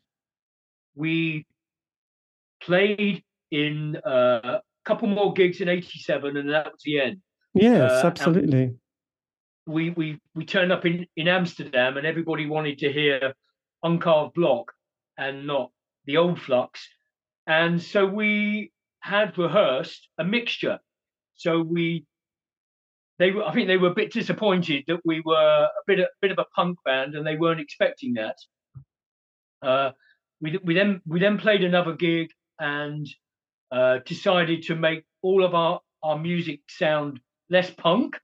we played in uh, a couple more gigs in 87, and that was the end Yes, uh, absolutely. we we we turned up in in Amsterdam and everybody wanted to hear Uncarved Block and not the old Flux, and so we had rehearsed a mixture. So we they were I think they were a bit disappointed that we were a bit a bit of a punk band and they weren't expecting that. Uh, we we then we then played another gig and uh, decided to make all of our our music sound less punk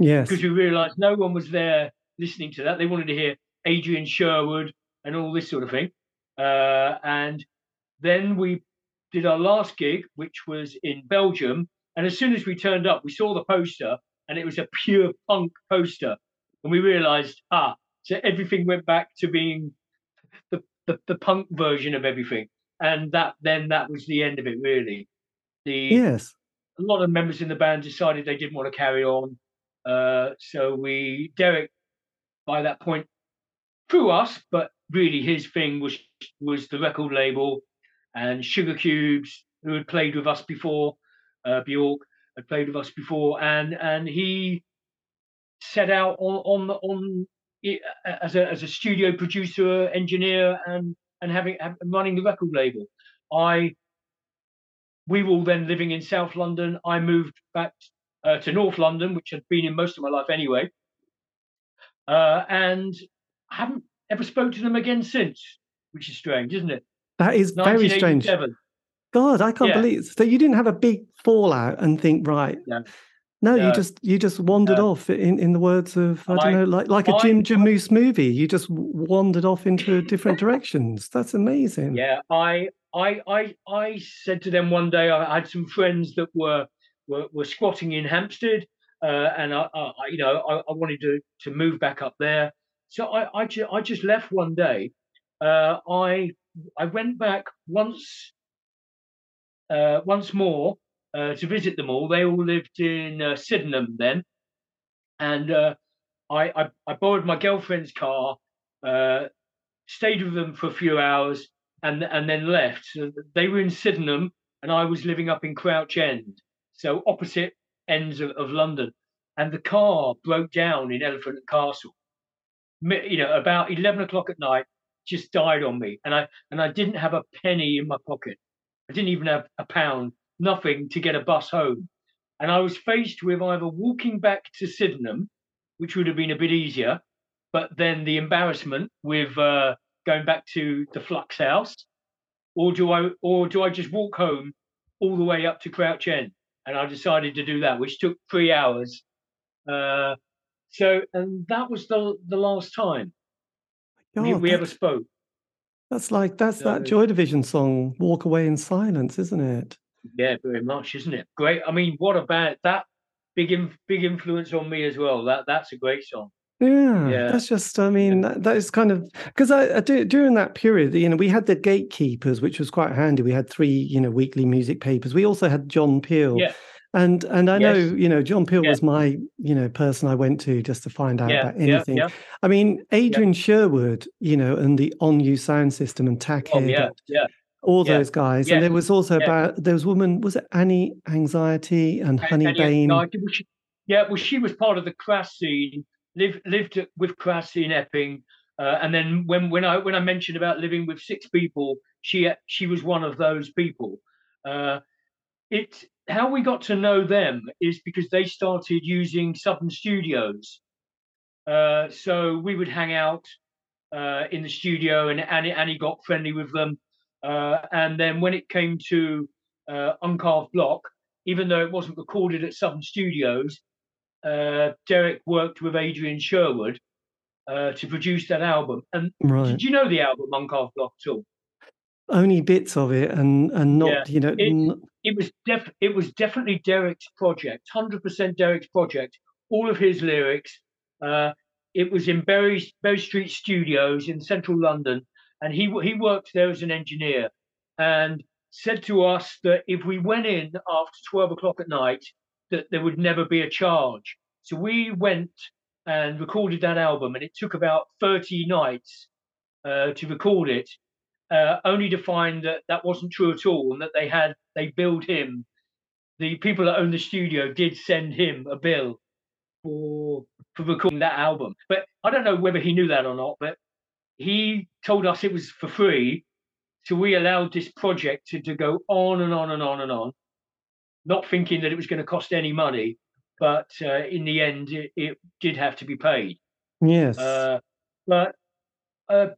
Yes. because we realised no one was there listening to that. They wanted to hear Adrian Sherwood and all this sort of thing. Uh, and then we did our last gig, which was in Belgium. And as soon as we turned up, we saw the poster, and it was a pure punk poster. And we realised, ah, so everything went back to being the, the, the punk version of everything. And that then that was the end of it, really. The Yes. a lot of members in the band decided they didn't want to carry on. Uh, so we, Derek, by that point, through us, but really his thing was was the record label and Sugar Cubes, who had played with us before, uh, Bjork had played with us before, and and he set out on on on it as a as a studio producer, engineer, and and having running the record label. I we were all then living in South London. I moved back uh, to North London, which had been in most of my life anyway, uh, and I haven't ever spoke to them again since, which is strange, isn't it? That is very strange. God, I can't Yeah. believe so you didn't have a big fallout and think, right. No. No, you No. just you just wandered off in, in the words of I don't I- know, like like a Jim Jarmusch movie. You just wandered off into different directions. That's amazing. Yeah, I, I, I, I said to them one day. I had some friends that were were, were squatting in Hampstead, uh, and I, I, you know, I, I wanted to to move back up there. So I, I, ju- I just left one day. Uh, I, I went back once, uh, once more uh, to visit them all. They all lived in uh, Sydenham then, and uh, I, I, I borrowed my girlfriend's car, uh, stayed with them for a few hours, and and then left. So they were in Sydenham, and I was living up in Crouch End, so opposite ends of, of London. And the car broke down in Elephant and Castle. You know, about eleven o'clock at night, just died on me, and I and I didn't have a penny in my pocket. I didn't even have a pound, nothing to get a bus home. And I was faced with either walking back to Sydenham, which would have been a bit easier, but then the embarrassment with uh, going back to the Flux house, or do I or do I just walk home all the way up to Crouch End? And I decided to do that, which took three hours. Uh, so, and that was the the last time we, God, we ever spoke. that's like that's that Joy Division song, "Walk Away in Silence," isn't it? Yeah, very much, isn't it? Great. I mean, what about that? Big, big influence on me as well. That that's a great song. Yeah, Yeah. that's just. I mean, that, that is kind of because I, I do during that period. You know, we had the gatekeepers, which was quite handy. We had three, you know, weekly music papers. We also had John Peel, Yeah. and and I Yes. know, you know, John Peel Yeah. was my, you know, person I went to just to find out Yeah, about anything. yeah. I mean, Adrian Sherwood, you know, and the On-U sound system and Oh, Tackhead, yeah, yeah. All yeah, those guys. yeah, And there was also yeah. about there was woman, was it Annie Anxiety and Honey yeah, Bane? no, I well, she- yeah, well, she was part of the Crass scene. Lived lived with Crass in Epping, uh, and then when when I when I mentioned about living with six people, she she was one of those people. Uh, it how we got to know them is because they started using Southern Studios. Uh, so we would hang out uh, in the studio, and Annie, Annie got friendly with them. Uh, and then when it came to uh, Uncarved Block, even though it wasn't recorded at Southern Studios, uh, Derek worked with Adrian Sherwood uh, to produce that album. And Right. did you know the album Uncarved Block at all? only bits of it and and not Yeah, you know it it was def it was definitely Derek's project, hundred percent Derek's project. All of his lyrics. Uh, it was in Berry Berry Street Studios in central London, and he he worked there as an engineer, and said to us that if we went in after twelve o'clock at night, that there would never be a charge. So we went and recorded that album, and it took about thirty nights uh, to record it, uh, only to find that that wasn't true at all, and that they had they billed him. The people that owned the studio did send him a bill for for recording that album, but I don't know whether he knew that or not. But he told us it was for free, so we allowed this project to, to go on and on and on and on, not thinking that it was going to cost any money. But uh, in the end, it, it did have to be paid. yes Uh, but uh,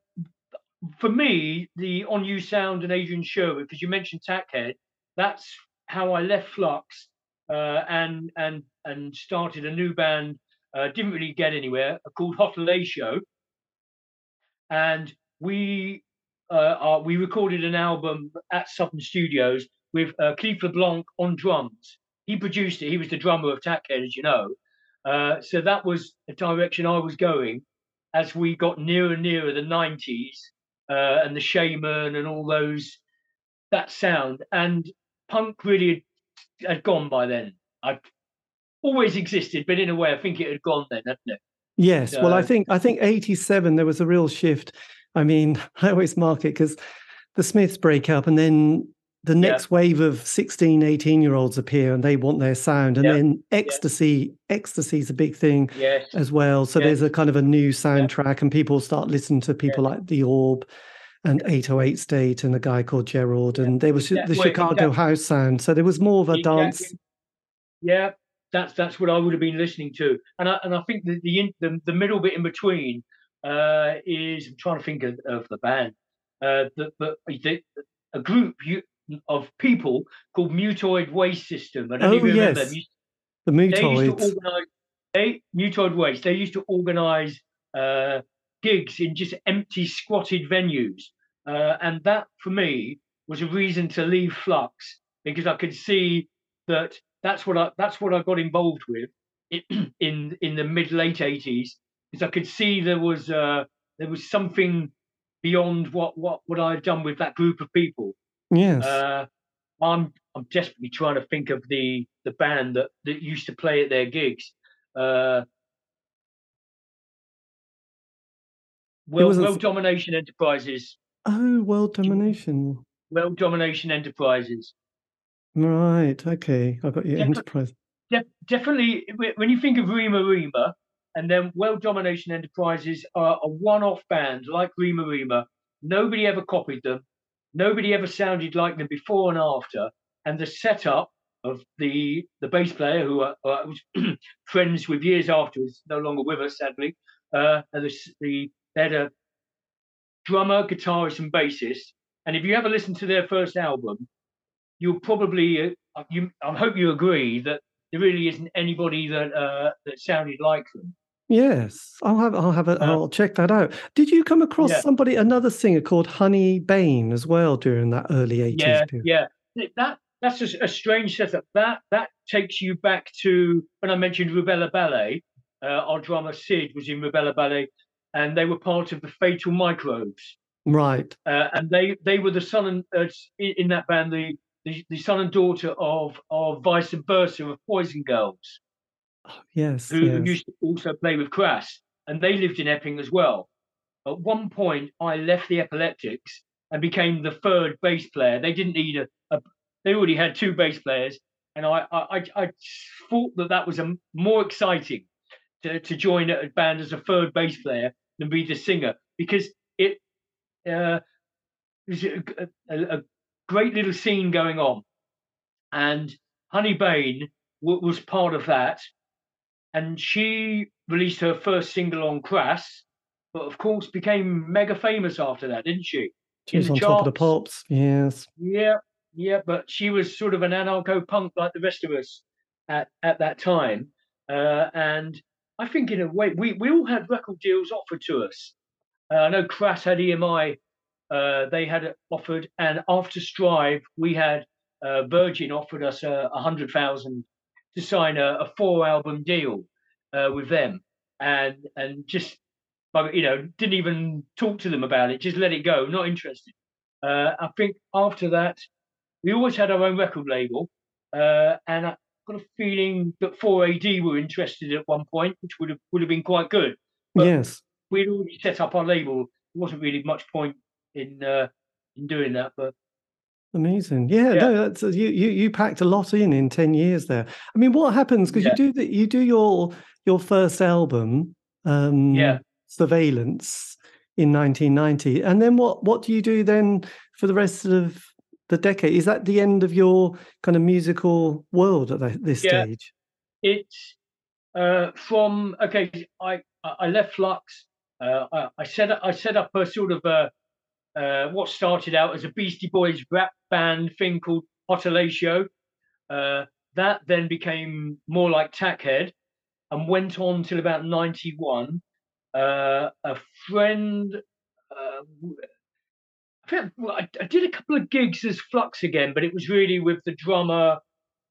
for me, the On-U Sound and Adrian Sherwood, because you mentioned Tackhead, that's how I left Flux uh, and and and started a new band. Uh, didn't really get anywhere. Called Hotelay Show, and we uh, are, we recorded an album at Southern Studios with uh, Keith LeBlanc on drums. He produced it. He was the drummer of Tackhead, as you know. Uh, so that was the direction I was going as we got nearer and nearer the 90s uh, and the Shamen and all those that sound and punk really had, had gone by then. I always existed, but in a way, I think it had gone then, hadn't it? Yes, well, I think I think '87 there was a real shift. I mean, <laughs> I always mark it because the Smiths break up, and then the Yeah. next wave of 16, 18 year olds appear, and they want their sound, and Yeah. then ecstasy, ecstasy's a big thing Yes. as well. So Yeah. there's a kind of a new soundtrack, and people start listening to people like The Orb and 808 State and a guy called Gerald, and there was Yeah, the Chicago house sound. So there was more of a dance. Yeah, that's that's what I would have been listening to, and I and I think the the in, the, the middle bit in between uh, is I'm trying to think of, of the band, uh, the, the, the a group of people called Mutoid Waste System. I don't Oh, even remember. yes. them. The They used to Mutoids. organize. They Mutoid Waste. They used to organize uh, gigs in just empty, squatted venues, uh, and that for me was a reason to leave Flux because I could see that that's what I that's what I got involved with <clears throat> in in, the mid late eighties because I could see there was uh, there was something beyond what what what I had done with that group of people. Yes. Uh, I'm I'm desperately trying to think of the the band that that used to play at their gigs. Uh, well, wasn't domination enterprises. oh, world domination. World domination enterprises. Right. Okay. I've got your enterprise. Def- definitely, when you think of Rema Rema, and then World Domination Enterprises are a one-off band like Rema Rema. Nobody ever copied them. Nobody ever sounded like them before and after. And the setup of the the bass player, who I, I was <clears throat> friends with years afterwards, no longer with us, sadly. Uh, and the, the they had a drummer, guitarist, and bassist. And if you ever listen to their first album, you'll probably, uh, you, I hope you agree that there really isn't anybody that uh, that sounded like them. Yes. I'll have. I'll have. A, Uh, I'll check that out. Did you come across Yeah. somebody, another singer called Honey Bane, as well during that early eighties Yeah, period? yeah. That that's just a strange setup. That that takes you back to when I mentioned Rubella Ballet. Uh, our drummer Sid was in Rubella Ballet, and they were part of the Fatal Microbes. Right. uh, and they they were the son and uh, in in that band the, the the son and daughter of of Vi Subversa of Poison Girls, Yes. who yes. used to also play with Crass, and they lived in Epping as well. At one point, I left the Epileptics and became the third bass player. They didn't need a, a they already had two bass players, and I I, I I thought that that was a, more exciting to, to join a band as a third bass player than be the singer because it uh, a, a, a great little scene going on, and Honey Bain w- was part of that, and she released her first single on Crass, but of course became mega famous after that, didn't she? She was on top of the charts. pops. Yes. Yeah, yeah, but she was sort of an anarcho punk like the rest of us at, at that time. Uh, and I think, in a way, we, we all had record deals offered to us. Uh, I know Crass had EMI uh, they had offered, and after Strive, we had uh, Virgin offered us a, a hundred thousand to sign a, a four album deal uh, with them, and and just you know didn't even talk to them about it, just let it go, not interested. Uh, I think after that, we always had our own record label, uh, and I got a feeling that 4AD were interested at one point, which would have would have been quite good. But yes, we'd already set up our label. It wasn't really much point in uh, in doing that, but Amazing. Yeah, yeah. no, that's you, you you packed a lot in in 10 years there. I mean, what happens because yeah. you do the, you do your your first album um yeah. Surveillance in 1990 and then what what do you do then for the rest of the decade? Is that the end of your kind of musical world at this yeah. stage? It's uh from okay, I I left Flux uh, I, I set I set up a sort of a uh, what started out as a Beastie Boys rap band thing called Hotelatio. Uh, that then became more like Tackhead and went on till about 91. Uh, a friend, uh, I, I, I, did a couple of gigs as Flux again, but it was really with the drummer,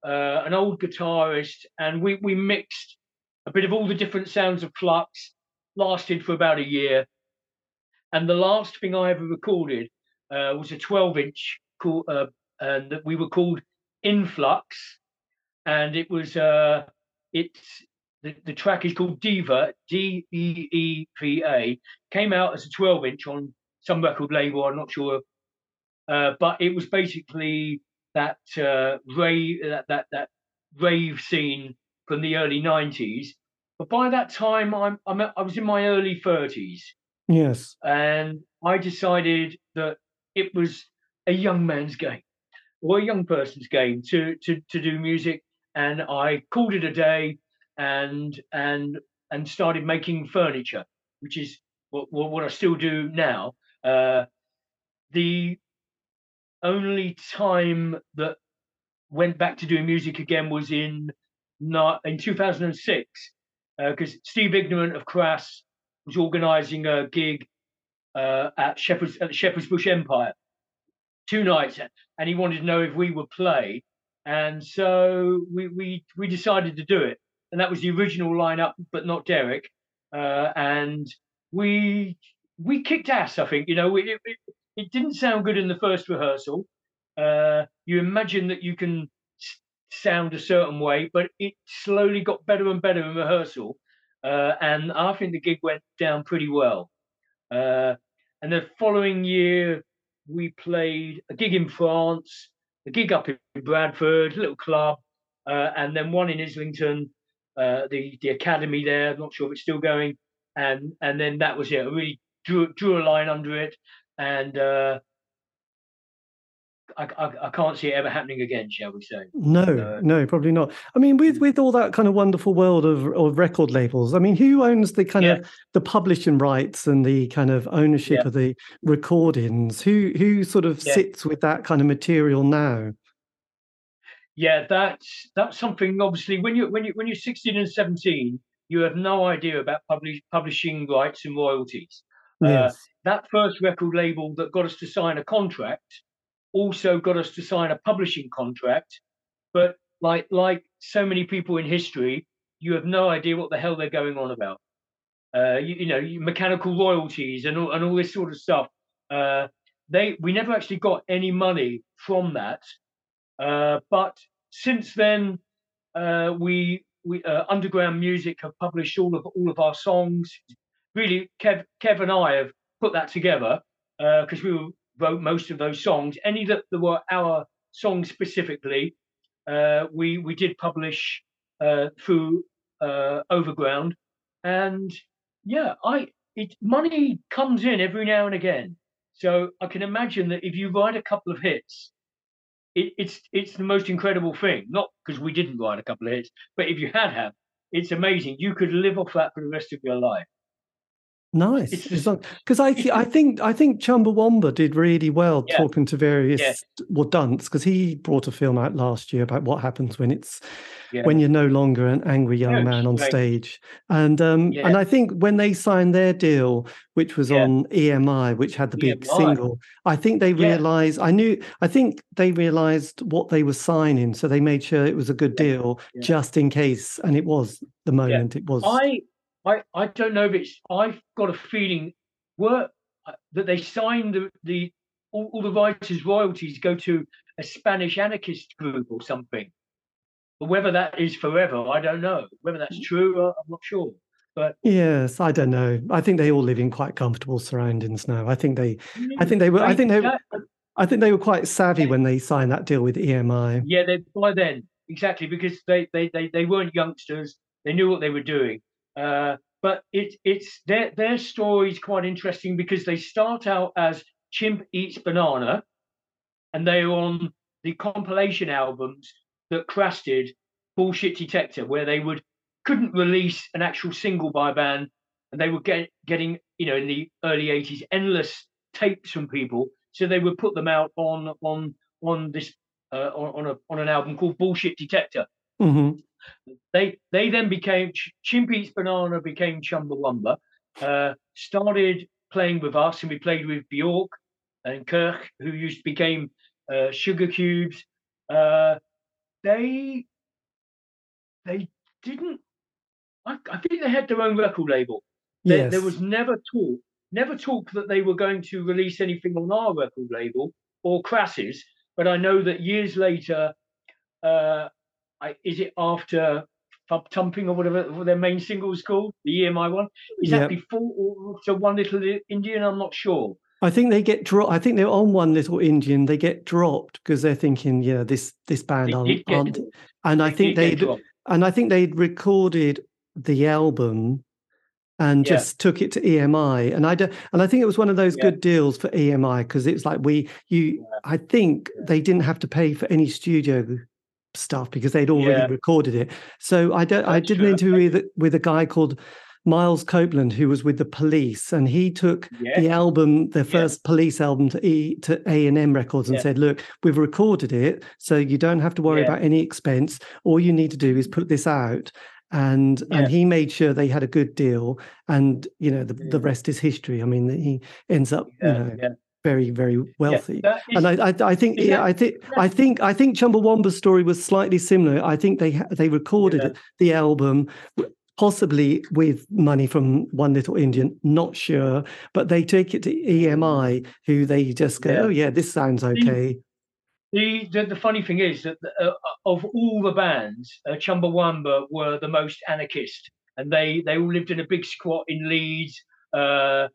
uh, an old guitarist, and we, we mixed a bit of all the different sounds of Flux, lasted for about a year and the last thing I ever recorded uh, was a 12 inch called, uh, and that we were called Influx. And it was, uh, it's, the, the track is called Diva, D E E V A, came out as a 12 inch on some record label, I'm not sure. Uh, but it was basically that uh, rave, that, that, that rave scene from the early 90s. But by that time, I'm, I'm I was in my early 30s. Yes. And I decided that it was a young man's game or a young person's game to to to do music and I called it a day and and and started making furniture, which is what what I still do now. Uh, the only time that went back to doing music again was in in 2006 because uh, Steve Ignorant of Crass was organising a gig uh, at Shepherd's at the Shepherd's Bush Empire, two nights, and he wanted to know if we would play, and so we we we decided to do it, and that was the original lineup, but not Derek, uh, and we we kicked ass. I think you know it, it, it didn't sound good in the first rehearsal. Uh, you imagine that you can sound a certain way, but it slowly got better and better in rehearsal. Uh, and I think the gig went down pretty well. Uh, and the following year, we played a gig in France, a gig up in Bradford, a little club, uh, and then one in Islington, uh, the the academy there. I'm not sure if it's still going. And and then that was it. I really drew drew a line under it, and uh, I, I, I, can't see it ever happening again, shall we say? No, no, probably not. I mean, with mm. with all that kind of wonderful world of, of record labels, I mean, who owns the kind yeah. of the publishing rights and the kind of ownership yeah. of the recordings? Who who sort of yeah. sits with that kind of material now? Yeah, that's that's something. Obviously, when you when you when you're 16 and 17, you have no idea about publish, publishing rights and royalties. Uh, yes. Uh, that first record label that got us to sign a contract also got us to sign a publishing contract. But like like so many people in history, you have no idea what the hell they're going on about. Uh, you, you, know, mechanical royalties and all, and all this sort of stuff. Uh, they we never actually got any money from that. Uh, but since then, uh, we we uh, underground music have published all of all of our songs. Really, Kev Kev and I have put that together uh because uh, we were wrote most of those songs. Any that, were our songs specifically, uh, we we did publish uh, through uh, Overground, and yeah, I it money comes in every now and again. So I can imagine that if you write a couple of hits, it, it's it's the most incredible thing. Not because we didn't write a couple of hits, but if you had have, it's amazing. You could live off that for the rest of your life. Nice, because I th- I think I think Chumbawamba did really well Yeah. talking to various Yeah. well Dunce because he brought a film out last year about what happens when it's Yeah. when you're no longer an angry young Yeah, man on stage. And um and I think when they signed their deal which was on EMI which had the big EMI. single I think they realized I knew I think they realized what they were signing so they made sure it was a good deal just in case and it was the moment it was I, I, I don't know if it's. I've got a feeling were uh, that they signed the, the all, all the writers' royalties go to a Spanish anarchist group or something. But whether that is forever, I don't know. Whether that's true, uh, I'm not sure. But Yes, I don't know. I think they all live in quite comfortable surroundings now. I think they, I think they were, I think they, I think they were quite savvy when they signed that deal with EMI. Yeah, they by then exactly because they they they, they weren't youngsters. They knew what they were doing. Uh, but it it's their their story is quite interesting because they start out as Chimp Eats Banana, and they are on the compilation albums that Crass did, Bullshit Detector, where they would couldn't release an actual single by band, and they were get, getting you know in the early '80s endless tapes from people, so they would put them out on on on this uh, on, on a on an album called Bullshit Detector. hmm They they then became Ch- Banana became Chumbawamba, uh, started playing with us, and we played with Bjork and Kukl, who used became uh, Sugar Cubes. Uh, they they didn't. I, I think they had their own record label. There, Yes. there was never talk, never talk that they were going to release anything on our record label or Crass's. But I know that years later, uh, I, is it after Thump Tumping or whatever what their main single was called, the EMI one? Is Yep. that before or after One Little Indian? I'm not sure. I think they get dropped. I think they're on one little Indian. They get dropped because they're thinking, yeah, this this band aren't, aren't and I think they and I think they'd recorded the album and Yeah. just took it to EMI. And I do, and I think it was one of those Yeah. good deals for EMI because it's like we you I think they didn't have to pay for any studio stuff because they'd already Yeah. recorded it. So I don't I did an interview with, with a guy called Miles Copeland who was with the police and he took Yeah. the album, the first police album to E to A and M Records and Yeah. said, "Look, we've recorded it, so you don't have to worry about any expense. All you need to do is put this out." And and he made sure they had a good deal, and you know the, the rest is history. I mean, he ends up you know yeah. Very very wealthy. is- And I, I, I think, yeah, I think, I think, I think Chumbawamba's story was slightly similar. I think they they recorded Yeah. the album, possibly with money from One Little Indian, not sure, but they take it to EMI, who they just go, Yeah. oh yeah, this sounds okay. The, the the funny thing is that uh, of all the bands, uh, Chumbawamba were the most anarchist, and they they all lived in a big squat in Leeds. Uh,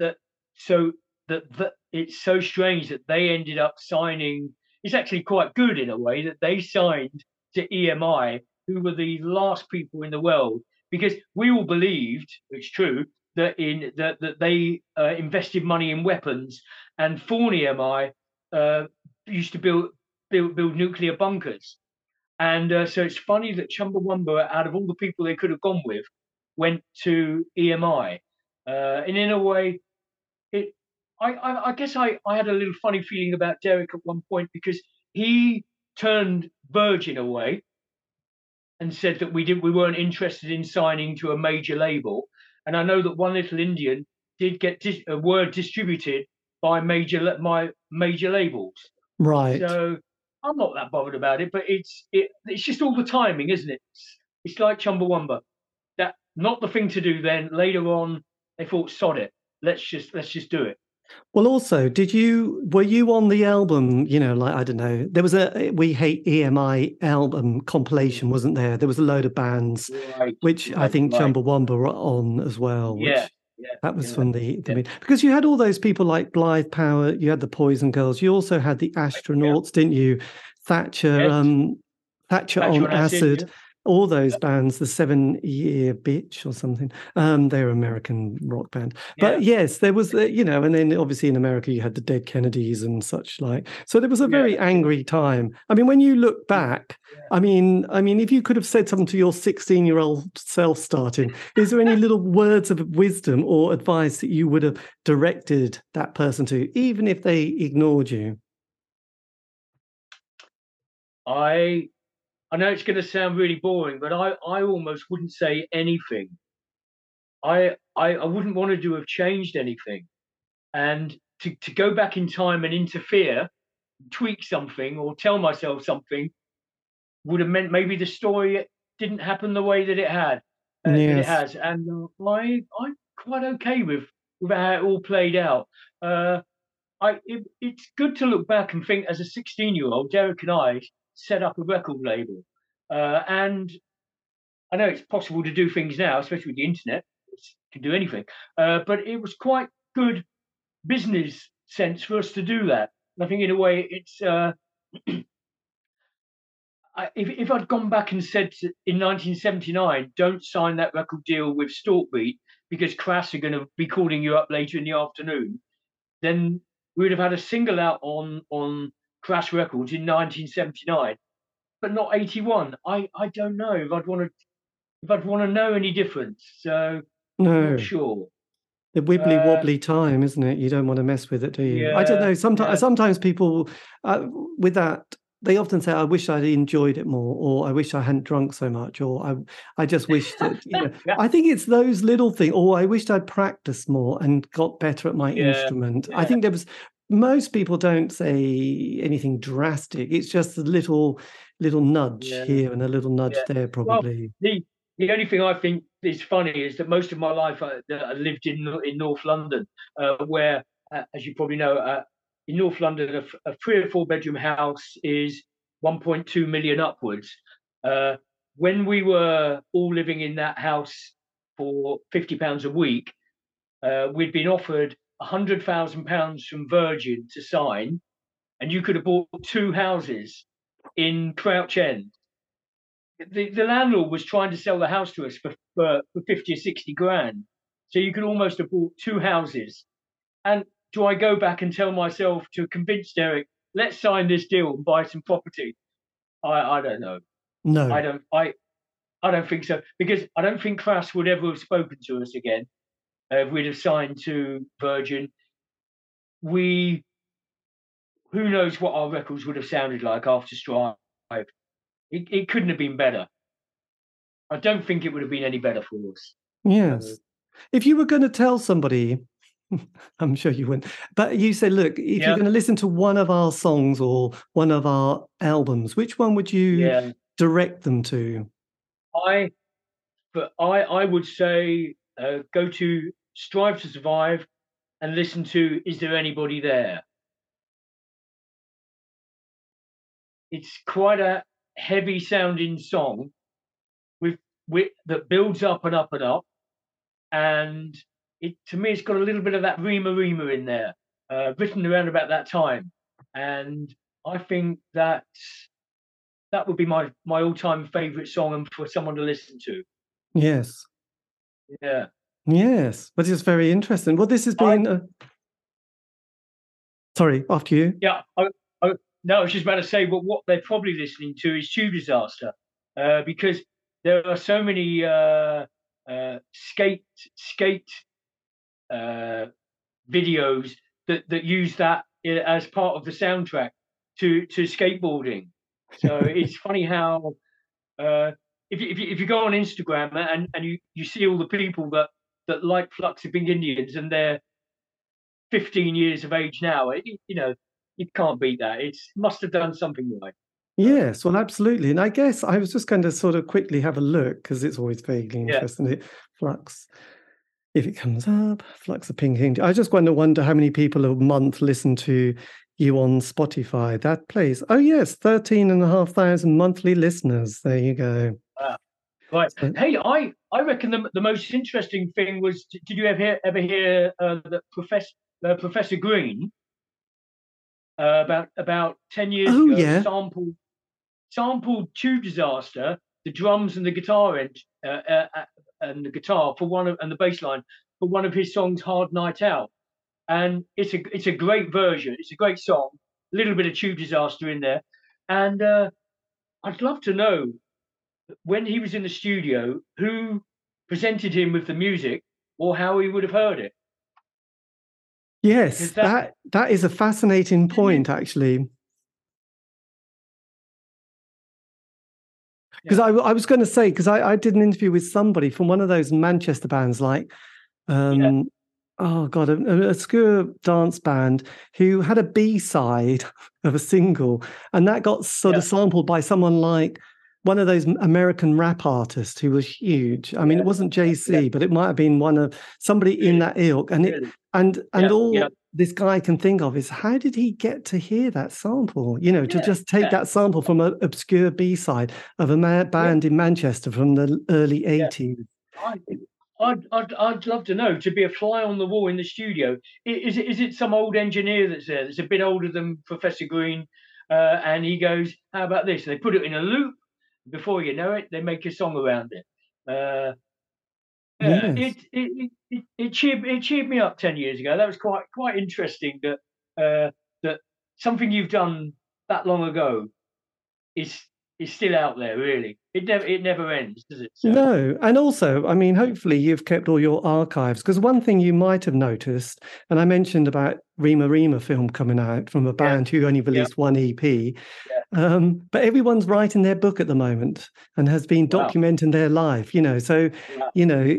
that so that, that it's so strange that they ended up signing. It's actually quite good in a way that they signed to EMI, who were the last people in the world, because we all believed it's true that in that that they uh, invested money in weapons, and for EMI. Uh, used to build build, build nuclear bunkers. And uh, so it's funny that Chumbawamba, out of all the people they could have gone with, went to EMI. Uh, and in a way, I, I, I guess I, I had a little funny feeling about Derek at one point because he turned Virgin away and said that we did we weren't interested in signing to a major label. And I know that One Little Indian did get dis- a word distributed by major my major labels. Right. So I'm not that bothered about it, but it's it, it's just all the timing, isn't it? It's, it's like Chumbawamba. That not the thing to do then. Later on, they thought, sod it. Let's just let's just do it. Well, also, did you were you on the album? You know, like I don't know, there was a We Hate EMI album compilation, wasn't there? There was a load of bands, Right. which I think right. Chumbawamba were on as well. Which, Yeah. Yeah. That was yeah. from the, the yeah. because you had all those people like Blyth Power, you had the Poison Girls, you also had the astronauts, didn't you? Thatcher, Yes. um, Thatcher, Thatcher on on Acid, acid. All those bands, the Seven Year Bitch or something. Um, they're American rock band, but yeah. yes, there was, the, you know, and then obviously in America you had the Dead Kennedys and such like. So there was a very yeah. angry time. I mean, when you look back, yeah. I mean, I mean, if you could have said something to your sixteen-year-old self starting, is there any little words of wisdom or advice that you would have directed that person to, even if they ignored you? I I know it's going to sound really boring, but I, I almost wouldn't say anything. I, I I wouldn't want to have changed anything, and to, to go back in time and interfere, tweak something, or tell myself something would have meant maybe the story didn't happen the way that it had. Uh, yes. it has, and uh, I I'm quite okay with with how it all played out. Uh, I it, it's good to look back and think as a 16 year old, Derek and I set up a record label. Uh, and I know it's possible to do things now, especially with the internet, you can do anything. Uh, but it was quite good business sense for us to do that. And I think in a way it's uh, <clears throat> if, if I'd gone back and said to, in 1979, don't sign that record deal with Stortbeat because Crass are going to be calling you up later in the afternoon, then we would have had a single out on on Crass Records in 1979, but not 81. I, I don't know if I'd want to if I'd want to know any difference. So no, sure. The wibbly uh, wobbly uh, time, isn't it? You don't want to mess with it, do you? Yeah, I don't know. Sometimes, yeah. sometimes people uh, with that they often say, "I wish I'd enjoyed it more," or "I wish I hadn't drunk so much," or "I, I just wish that." You know. <laughs> I think it's those little things. Or I wished I'd practiced more and got better at my yeah. instrument. Yeah. I think there was most people don't say anything drastic. It's just a little little nudge yeah. here and a little nudge yeah. there, probably. Well, the the only thing I think is funny is that most of my life I, I lived in in North London, uh, where, uh, as you probably know, uh, in North London, a, a, three or four bedroom house is 1.2 million upwards. Uh, when we were all living in that house for 50 pounds a week, uh, we'd been offered hundred thousand pounds from Virgin to sign, and you could have bought two houses in Crouch End. The, the landlord was trying to sell the house to us for, for, for 50 or 60 grand. So you could almost have bought two houses. And do I go back and tell myself to convince Derek, let's sign this deal and buy some property? I, I don't know. No. I don't I I don't think so. Because I don't think Crass would ever have spoken to us again uh, we'd have signed to Virgin. We, who knows what our records would have sounded like after Strive. It, it couldn't have been better. I don't think it would have been any better for us. Yes. if you were going to tell somebody, <laughs> I'm sure you wouldn't, but you said, look, if yeah. you're going to listen to one of our songs or one of our albums, which one would you yeah. direct them to? I, but I, I would say uh, go to strive to survive, and listen to Is There Anybody There? It's quite a heavy sounding song with, with that builds up and up and up. And it to me, it's got a little bit of that Rema Rema in there, uh, written around about that time. And I think that that would be my my all time favorite song and for someone to listen to. Yes. Yeah. Yes, but it's very interesting. Well, this has been. I, uh... Sorry, after you. Yeah, I, I, no, I was just about to say, but what they're probably listening to is Tube Disaster, uh, because there are so many uh, uh, skate skate uh, videos that that use that as part of the soundtrack to to skateboarding. So <laughs> it's funny how. Uh, if you, if, you, if you go on Instagram and, and you, you see all the people that that like Flux of Pink Indians and they're 15 years of age now. It, you know, you can't beat that. It must have done something right. Yes, well, absolutely. And I guess I was just going to sort of quickly have a look because it's always vaguely interesting. Yeah. Flux, if it comes up, Flux of Pink Indians. I just want to wonder how many people a month listen to you on Spotify. That plays. Oh, yes, 13,500 monthly listeners. There you go. Right. Hey, I, I reckon the, the most interesting thing was did you ever hear, ever hear uh, that Professor uh, Professor Green uh, about about ten years oh, ago yeah. sampled sampled Tube Disaster the drums and the guitar end uh, uh, uh, and the guitar for one of and the bass line for one of his songs, "Hard Night Out," and it's a it's a great version. It's a great song. A little bit of tube disaster in there, and uh, I'd love to know when he was in the studio who presented him with the music or how he would have heard it. Yes, that, that that is a fascinating point, actually. Because yeah. I, I was going to say, because I, I did an interview with somebody from one of those Manchester bands, like, um, yeah. oh God, a obscure dance band who had a B side <laughs> of a single, and that got sort yeah. of sampled by someone like one of those American rap artists who was huge. I mean, yeah. it wasn't Jay-Z, yeah. but it might have been one of somebody in that ilk. And it and and yeah. all this guy can think of is how did he get to hear that sample? You know, to just take that sample from an obscure B side of a ma- band in Manchester from the early eighties. I'd, I'd, I'd love to know to be a fly on the wall in the studio. Is it is it some old engineer that's there that's a bit older than Professor Green, uh, and he goes, "How about this?" And they put it in a loop, before you know it, they make a song around it. Uh, yeah, yes. it, it, it, it, cheered, it cheered me up 10 years ago. That was quite quite interesting that uh, that something you've done that long ago is is still out there really it never it never ends does it so. no and also i mean hopefully you've kept all your archives because one thing you might have noticed and i mentioned about Rema Rema film coming out from a band yeah. who only released yeah. one ep yeah. um, but everyone's writing their book at the moment and has been documenting wow. their life you know so you know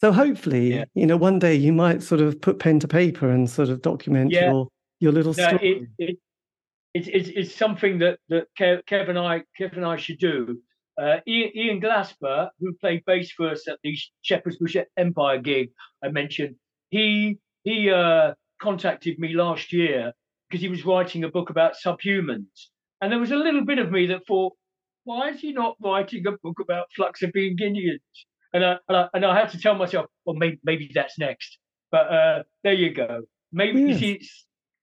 so hopefully you know one day you might sort of put pen to paper and sort of document your your little no, story it, it, it's, it's, it's something that that Kev, and I Kev and I should do. Uh, Ian, Ian, Glasper, who played bass for us at the Shepherd's Bush Empire gig I mentioned, he he uh, contacted me last year because he was writing a book about subhumans, and there was a little bit of me that thought, why is he not writing a book about Flux of Pink Indians? And I, and I, and I had to tell myself, well, maybe, maybe that's next. But uh, there you go. Maybe yes. see,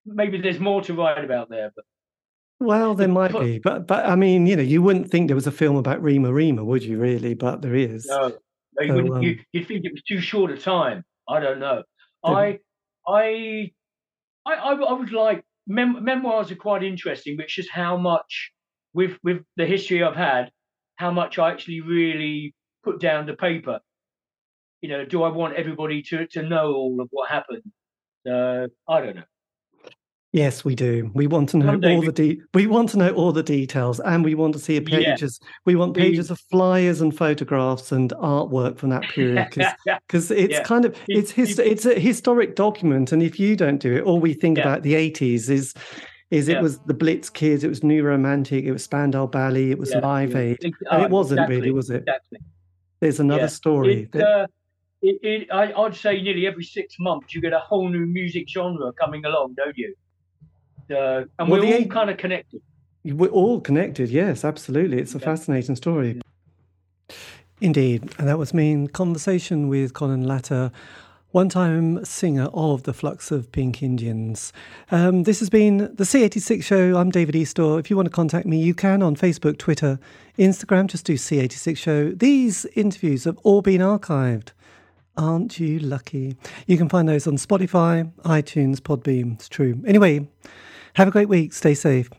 maybe there's more to write about there. But well, there might be, but but I mean, you know, you wouldn't think there was a film about Rema Rema, would you? Really, but there is. No, no you so, wouldn't. Um, you, would think it was too short a time. I don't know. I, I, I, I, would like mem- memoirs are quite interesting, but it's just how much with with the history I've had, how much I actually really put down the paper. You know, do I want everybody to to know all of what happened? Uh, I don't know. Yes, we do. We want to know all we... the de- we want to know all the details, and we want to see pages. Yeah. We want pages we... of flyers and photographs and artwork from that period because <laughs> it's yeah. kind of it's his, it's a historic document. And if you don't do it, all we think yeah. about the eighties is is it was the Blitz Kids, it was New Romantic, it was Spandau Ballet, it was Live Aid, it wasn't exactly. really, was it? Exactly. There's another story. It, uh, it, it, I, I'd say nearly every six months you get a whole new music genre coming along, don't you? Uh, and well, we're all kind of connected. We're all connected, yes, absolutely. It's a yeah. fascinating story. Indeed. And that was me in conversation with Colin Latter, one time singer of the Flux of Pink Indians. Um, this has been the C86 show. I'm David Eastaugh. If you want to contact me, you can on Facebook, Twitter, Instagram. Just do C86 show. These interviews have all been archived. Aren't you lucky? You can find those on Spotify, iTunes, Podbean. It's true. Anyway, have a great week. Stay safe.